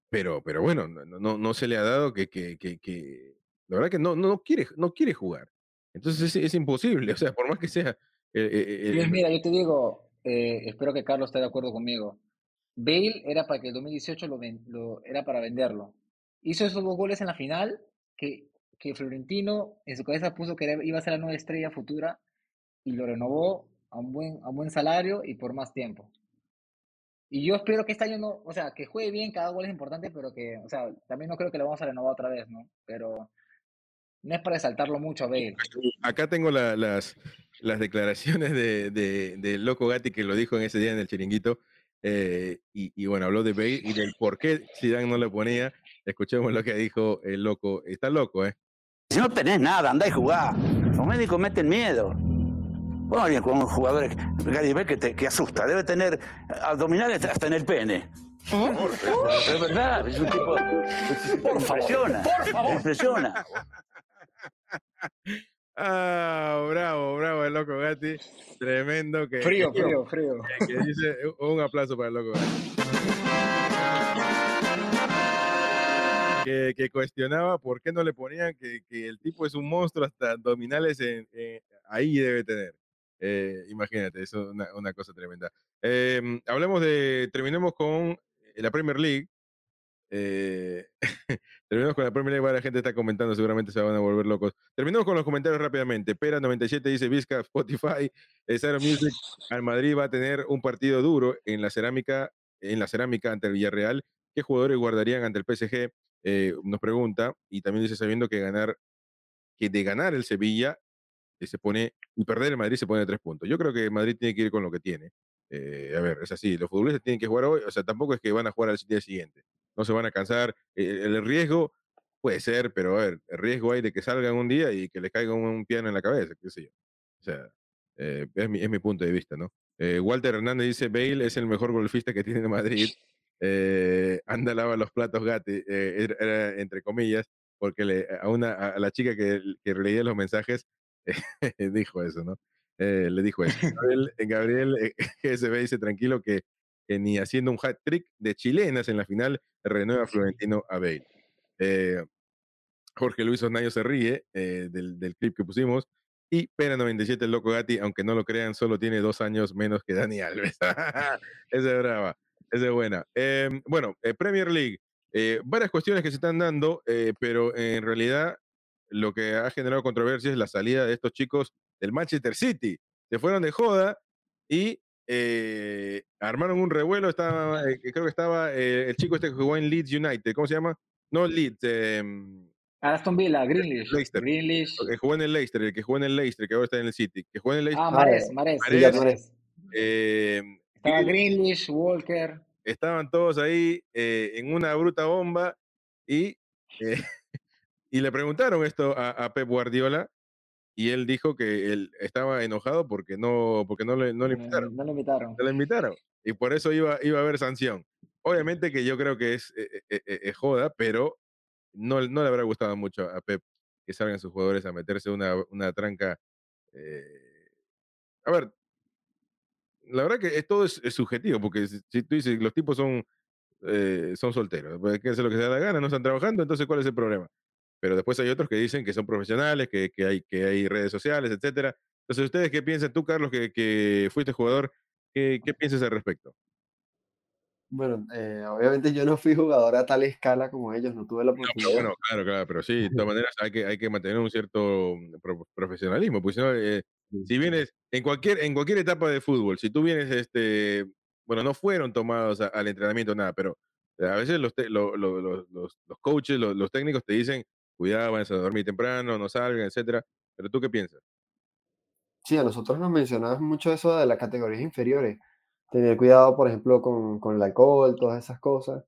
pero, pero bueno, no, no- no, se le ha dado que, que, que, que- la verdad que no, no, quiere, no quiere jugar. Entonces es, es imposible, o sea, por más que sea... eh, eh, el- mira, yo te digo, eh, espero que Carlos esté de acuerdo conmigo. Bale era para que el 2018 lo, ven- era para venderlo. Hizo esos dos goles en la final que, que Florentino en su cabeza puso que iba a ser la nueva estrella futura y lo renovó a un buen, a un buen salario y por más tiempo. Y yo espero que este año no, o sea, que juegue bien, cada gol es importante, pero que, o sea, también no creo que lo vamos a renovar otra vez, ¿no? Pero no es para exaltarlo mucho a Bale. Acá tengo la- las, las declaraciones de, de, de Loco Gatti que lo dijo en ese día en el chiringuito. eh, y, y bueno, habló de Bale y del por qué Zidane no lo ponía. Escuchemos lo que dijo el loco. Está loco, ¿eh? Si no tenés nada, andá y jugá. Los médicos meten miedo. Bien con jugadores, Gary Bell, que, te- que asusta. Debe tener abdominales hasta en el pene. Es verdad, es un tipo. impresiona. Impresiona. Ah, bravo, bravo el loco Gatti. Tremendo que, Frío, que- frío, frío. que dice un aplauso para el loco Gatti. Que, que cuestionaba por qué no le ponían que, que el tipo es un monstruo hasta abdominales en, en- ahí debe tener. Eh, imagínate, eso es una, una cosa tremenda. Em, hablemos de, terminemos con la Premier League. Eh, terminemos con la Premier League, la gente está comentando, seguramente se van a volver locos. Terminemos con los comentarios rápidamente. Pera97 dice, Vizca, Spotify, eh, Zero Music, al Madrid va a tener un partido duro en la cerámica, en la cerámica ante el Villarreal. ¿Qué jugadores guardarían ante el PSG? Eh, nos pregunta, y también dice, sabiendo que ganar, que de ganar el Sevilla se pone, y perder el Madrid se pone a tres puntos. Yo creo que Madrid tiene que ir con lo que tiene. A ver, es así, los futbolistas tienen que jugar hoy, o sea, tampoco es que van a jugar al día siguiente, no se van a cansar. Eh, el riesgo puede ser, pero a ver, el riesgo hay de que salgan un día y que les caiga un, un piano en la cabeza, qué sé yo. O sea, eh, es, mi, es mi punto de vista, ¿no? Eh, Walter Hernández dice, Bale es el mejor golfista que tiene Madrid. Eh, anda lava los platos Gatti, eh, era, entre comillas, porque le, a, una, a la chica que, que leía los mensajes dijo eso, ¿no? Eh, le dijo eso. Gabriel, Gabriel GSB dice tranquilo que, que ni haciendo un hat trick de chilenas en la final renueva Florentino a Bale. Eh, Jorge Luis Osnayo se ríe eh, del, del, clip que pusimos. Y Pena 97, el loco Gatti, aunque no lo crean, solo tiene dos años menos que Dani Alves. esa es brava, esa es buena. Eh, bueno, eh, Premier League. Eh, varias cuestiones que se están dando, eh, pero en realidad lo que ha generado controversia es la salida de estos chicos del Manchester City. Se fueron de joda y eh, armaron un revuelo. Estaba, eh, creo que estaba eh, el chico este que jugó en Leeds United. ¿Cómo se llama? No Leeds. em, Aston Villa, Greenlish. Leicester. Greenlish. El que jugó en el Leicester, el que jugó en el Leicester, que ahora está en el City. Que jugó en el Leicester. Ah, Mares, Mares. Mares. Estaba Greenlish, Walker. estaban todos ahí en una bruta bomba y, y le preguntaron esto a, a Pep Guardiola y él dijo que él estaba enojado porque no, porque no le, no le invitaron. No, no lo invitaron. No le invitaron. Y por eso iba, iba a haber sanción. Obviamente que yo creo que es, eh, eh, eh, eh, joda, pero no, no le habrá gustado mucho a Pep que salgan sus jugadores a meterse una, una tranca. eh, A ver, la verdad que es- todo es, es subjetivo, porque si, si tú dices los tipos son, eh, son solteros, pueden hacer lo que se da la gana, no están trabajando, entonces ¿cuál es el problema? Pero después hay otros que dicen que son profesionales, que, que hay, que hay redes sociales, etcétera. Entonces, ¿ustedes qué piensan? Tú, Carlos, que, que fuiste jugador, ¿qué, ¿qué piensas al respecto? Bueno, eh, obviamente yo no fui jugador a tal escala como ellos, no tuve la No, oportunidad. bueno, claro, claro, pero sí, de todas maneras hay que, hay que mantener un cierto mm, pro- profesionalismo, porque si no, eh, si vienes en cualquier, en cualquier etapa de fútbol, si tú vienes, este, bueno, no fueron tomados a- al entrenamiento, nada, pero eh, a veces los, te- lo- lo- lo- los, los coaches, los, los técnicos te dicen, cuidado, vayan a dormir temprano, no salgan, etcétera. Pero tú qué piensas? Sí, a nosotros nos mencionabas mucho eso de las categorías inferiores. Tener cuidado, por ejemplo, con, con el alcohol, todas esas cosas.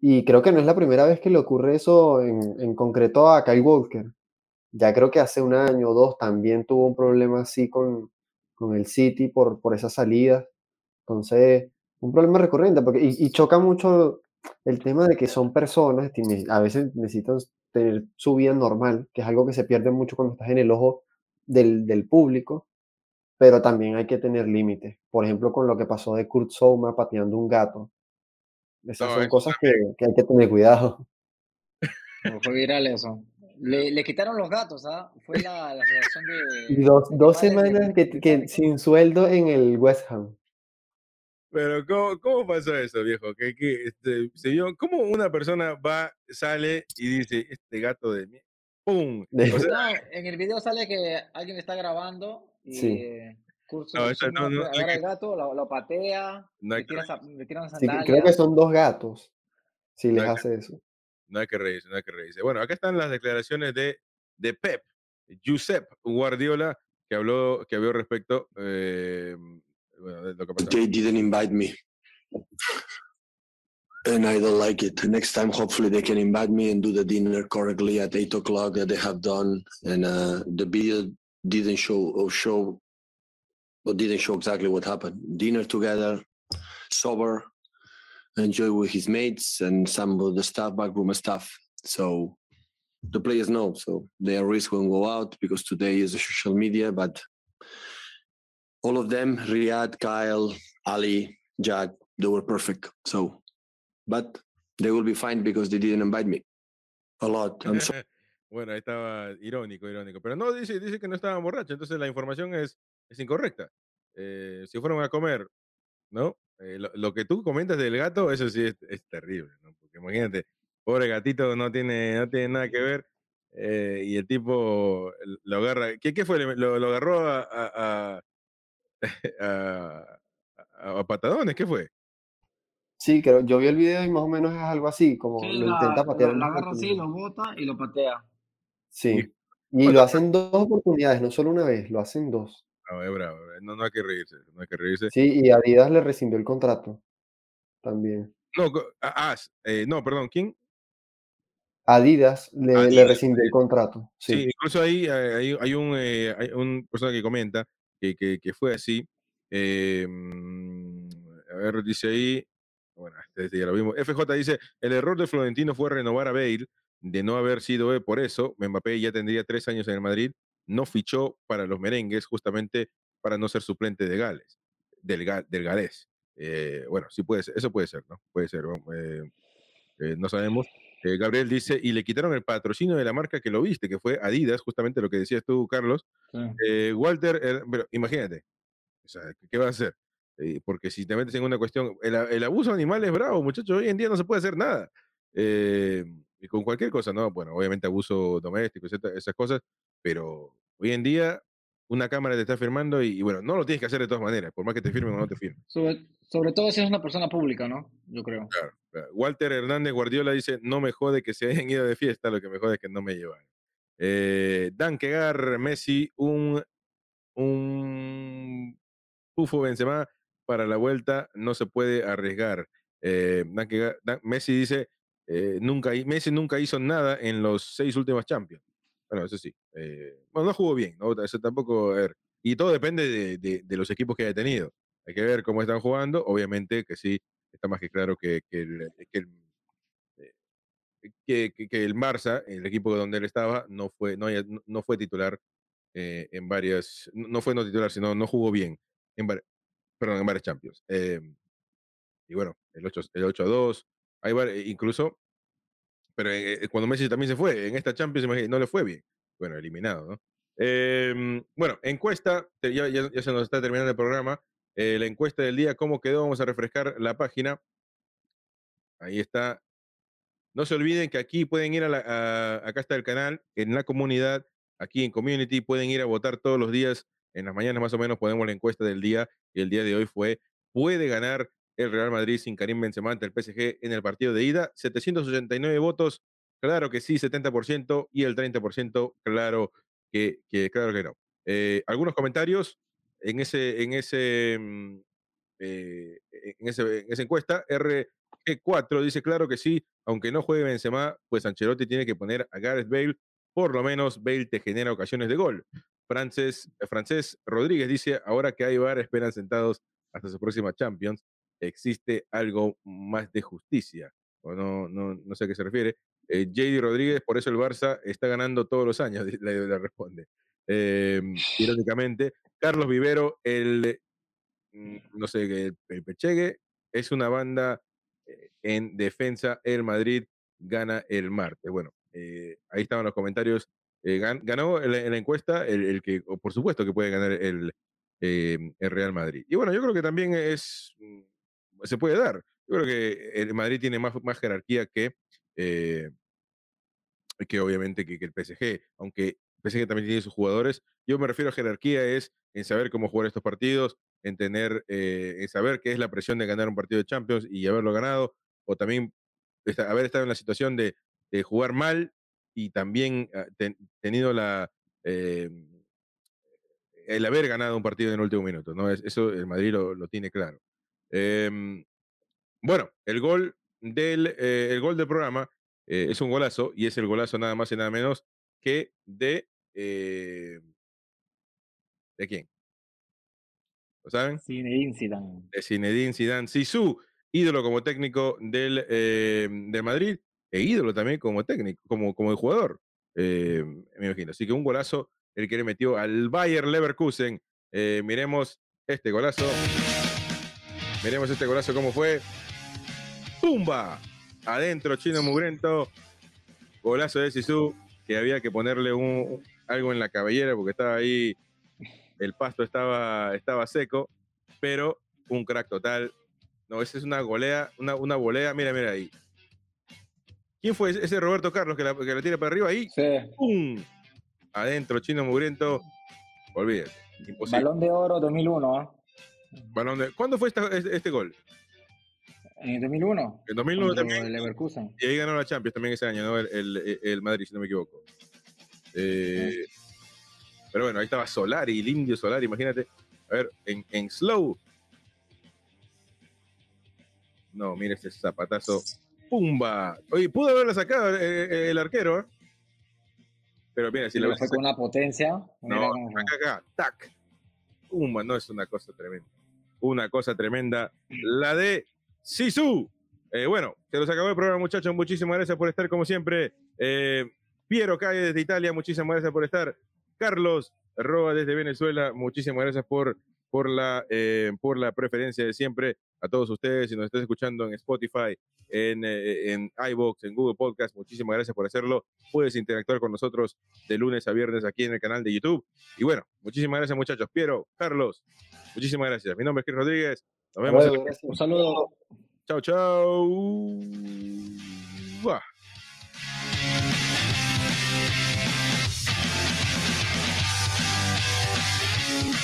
Y creo que no es la primera vez que le ocurre eso en, en concreto a Kyle Walker. Ya creo que hace un año o dos también tuvo un problema así con, con el City por, por esas salidas. Entonces, un problema recurrente, porque, y, y choca mucho el tema de que son personas, a veces necesitan tener su vida normal, que es algo que se pierde mucho cuando estás en el ojo del, del público, pero también hay que tener límites. Por ejemplo, con lo que pasó de Kurt Souma pateando un gato. Esas No, son cosas que, que hay que tener cuidado. Fue viral eso. Le, le quitaron los gatos, ¿ah? Fue la, la asociación de. Dos, de dos de- semanas que, sin sueldo en el West Ham. Pero ¿cómo, cómo pasó eso, viejo? Que, que, este, se vio, ¿Cómo una persona va, sale y dice, este gato de mí, ¡pum! O sea, No, en el video sale que alguien está grabando y Sí. eh, Kurt No, eso no- no- no agarra el gato, lo, lo patea, No hay le, que tira, zap- le tiran Sí, que- sandalias. creo que son dos gatos si les que- hace eso. no hay que reírse, no hay que reírse. Bueno, acá están las declaraciones de, de Pep, Josep Guardiola, que habló, que habló respecto eh, lo que pasó. they didn't invite me. And i don't like it. Next time hopefully they can invite me and do the dinner correctly at eight o'clock that they have done. And uh, the video didn't show or show or didn't show exactly what happened. Dinner together sober enjoy with his mates and some of the staff backroom staff. So the players know. So they are risk when go out because today is a social media but all of them riyad kyle ali jack they were perfect so but they will be fine because they didn't invite me a lot i'm bueno, ahí estaba irónico, irónico. Pero no, dice, dice que no estaban borrachos, entonces la información es, es incorrecta. Eh, si fueron a comer, ¿no? Eh, lo, lo que tú comentas del gato, eso sí es, es terrible, ¿no? Porque imagínate, pobre gatito no tiene, no tiene nada que ver. eh, y el tipo lo agarra. ¿Qué, qué fue? Lo, lo agarró a, a, a- a- a patadones, ¿qué fue? Sí, creo, yo vi el video y más o menos es algo así, como Sí, lo la, intenta patear dos agarra así, lo bota y lo patea. Sí. Y- bueno, lo hacen dos oportunidades, no solo una vez, lo hacen dos. No, es bravo, eh, no, no hay que reírse, no hay que reírse. Sí, y Adidas le rescindió el contrato también. No, ah, eh, no, perdón, ¿quién? Adidas le, le Adidas, rescindió el contrato, Sí, sí. incluso ahí eh, hay, hay un, eh, hay un persona que comenta que, que, que fue así. eh, a ver, dice ahí, bueno, este, ya lo vimos. FJ dice, el error de Florentino fue renovar a Bale, de no haber sido eh, por eso, Mbappé ya tendría tres años en el Madrid, no fichó para los merengues justamente para no ser suplente de Gales, del, del galés. Eh, bueno, sí puede ser, eso puede ser, ¿no? Puede ser, eh, eh, no sabemos. Eh, Gabriel dice, y le quitaron el patrocinio de la marca que lo viste, que fue Adidas, justamente lo que decías tú, Carlos. Sí. Eh, Walter, eh, pero imagínate, o sea, ¿qué, va a hacer? Eh, porque si te metes en una cuestión, el, abuso animal es bravo, muchachos, hoy en día no se puede hacer nada. Eh, y con cualquier cosa, ¿no? Bueno, obviamente abuso doméstico, etcétera, esas cosas, pero hoy en día una cámara te está firmando y, y bueno, no lo tienes que hacer de todas maneras, por más que te firmen o no te firmen. Sobre, sobre todo si es una persona pública, ¿no? Yo creo. Walter Hernández Guardiola dice, no me jode que se hayan ido de fiesta, lo que me jode es que no me llevaron. Eh, Dan Kegar, Messi, un, un pufo Benzema para la vuelta, no se puede arriesgar. Eh, Dan Kegar- Messi dice, eh, nunca, Messi nunca hizo nada en los seis últimos Champions. Bueno, eso sí. eh, bueno, no jugó bien, ¿no? Eso tampoco, a ver, y todo depende de, de- de los equipos que haya tenido. Hay que ver cómo están jugando. Obviamente que sí, está más que claro que, que el, el- eh, que, que- que el Barça, el equipo donde él estaba, no fue, no, no- fue titular eh, en varias, no fue no titular, sino no jugó bien en, vari- perdón, en varias Champions. Eh, y bueno, el 8, el 8 a 2, hay vari- incluso, pero eh, eh, cuando Messi también se fue, en esta Champions no le fue bien. Bueno, eliminado, ¿no? Em, bueno, encuesta, ya- ya se nos está terminando el programa. Eh, la encuesta del día, ¿cómo quedó? Vamos a refrescar la página. Ahí está. No se olviden que aquí pueden ir a la, acá está el canal, en la comunidad, aquí en Community, pueden ir a votar todos los días. En las mañanas más o menos ponemos la encuesta del día y el día de hoy fue, ¿puede ganar el Real Madrid sin Karim Benzema ante el PSG en el partido de ida? 789 votos, claro que sí, 70% y el 30%, claro que, que- claro que no. Eh, algunos comentarios en ese, en ese, mm, eh, en, ese- esa encuesta. RG4 dice, claro que sí, aunque no juegue Benzema, pues Ancelotti tiene que poner a Gareth Bale, por lo menos Bale te genera ocasiones de gol. Frances, eh, Francés Rodríguez dice, ahora que hay VAR, esperan sentados hasta su próxima Champions, existe algo más de justicia. O no, no, no sé a qué se refiere. Eh, JD Rodríguez, por eso el Barça está ganando todos los años, le, le responde. Eh, irónicamente, Carlos Vivero, el mm, no sé, el, el Pechegue es una banda eh, en defensa. El Madrid gana el martes. Bueno, eh, ahí estaban los comentarios. Gan- ganó en la, en la encuesta el, que, por supuesto que puede ganar el, Real Madrid. Y bueno, yo creo que también es, mm, se puede dar. Yo creo que el Madrid tiene más, más jerarquía que, que obviamente que, que el PSG, aunque el PSG también tiene sus jugadores. Yo me refiero a jerarquía es en saber cómo jugar estos partidos, en tener, eh, en saber qué es la presión de ganar un partido de Champions y haberlo ganado, o también haber estado en la situación de, jugar mal y también ah, ten- tenido la eh, el haber ganado un partido en el último minuto, ¿no? Es- Eso el Madrid lo, tiene claro. Em, bueno, el gol del, eh, el gol del programa es un golazo y es el golazo nada más y nada menos que de... eh, ¿De quién? ¿Lo saben? Zinedine Zidane. De Zinedine Zidane Zizou, ídolo como técnico del, eh, del Madrid e ídolo también como técnico, como, como jugador, eh, me imagino. Así que un golazo el que le metió al Bayer Leverkusen. Eh, miremos este golazo. Miremos este golazo cómo fue. ¡Pumba! Adentro, Chino Mugrento. Golazo de Sisu, que había que ponerle un, algo en la cabellera porque estaba ahí, el pasto estaba, estaba seco, pero un crack total. No, esa es una golea, una, una volea, mira, mira ahí. ¿Quién fue ese Roberto Carlos que la, que la tira para arriba ahí? Sí. ¡Pum! Adentro, Chino Mugriento. Olvídate, imposible. Balón de Oro 2001. ¿eh? Balón de- ¿Cuándo fue esta- este, este gol? En el 2001. En 2009 contra también. el Leverkusen. Y ahí ganó la Champions también ese año, ¿no? El, el- el Madrid, si no me equivoco. Eh, pero bueno, ahí estaba Solari, el indio Solari, imagínate. A ver, en, en slow. No, mira ese zapatazo. ¡Pumba! Oye, pudo haberla sacado eh, el arquero, ¿eh? Pero mira, si la fue con una potencia. no, acá, acá, tac. Pumba, no es una cosa tremenda. Una cosa tremenda. La de Sisu. Eh, bueno, se nos acabó el programa, muchachos. Muchísimas gracias por estar, como siempre. Eh, Piero Calle desde Italia, muchísimas gracias por estar. Carlos Roa desde Venezuela, muchísimas gracias por, por, la, eh, por la preferencia de siempre. A todos ustedes, si nos están escuchando en Spotify, en, eh, en iVoox, en Google Podcast, muchísimas gracias por hacerlo. Puedes interactuar con nosotros de lunes a viernes aquí en el canal de YouTube. Y bueno, muchísimas gracias, muchachos. Piero, Carlos, muchísimas gracias. Mi nombre es Chris Rodríguez. Nos vemos. Bueno, en- gracias. Un saludo. Chao, chao.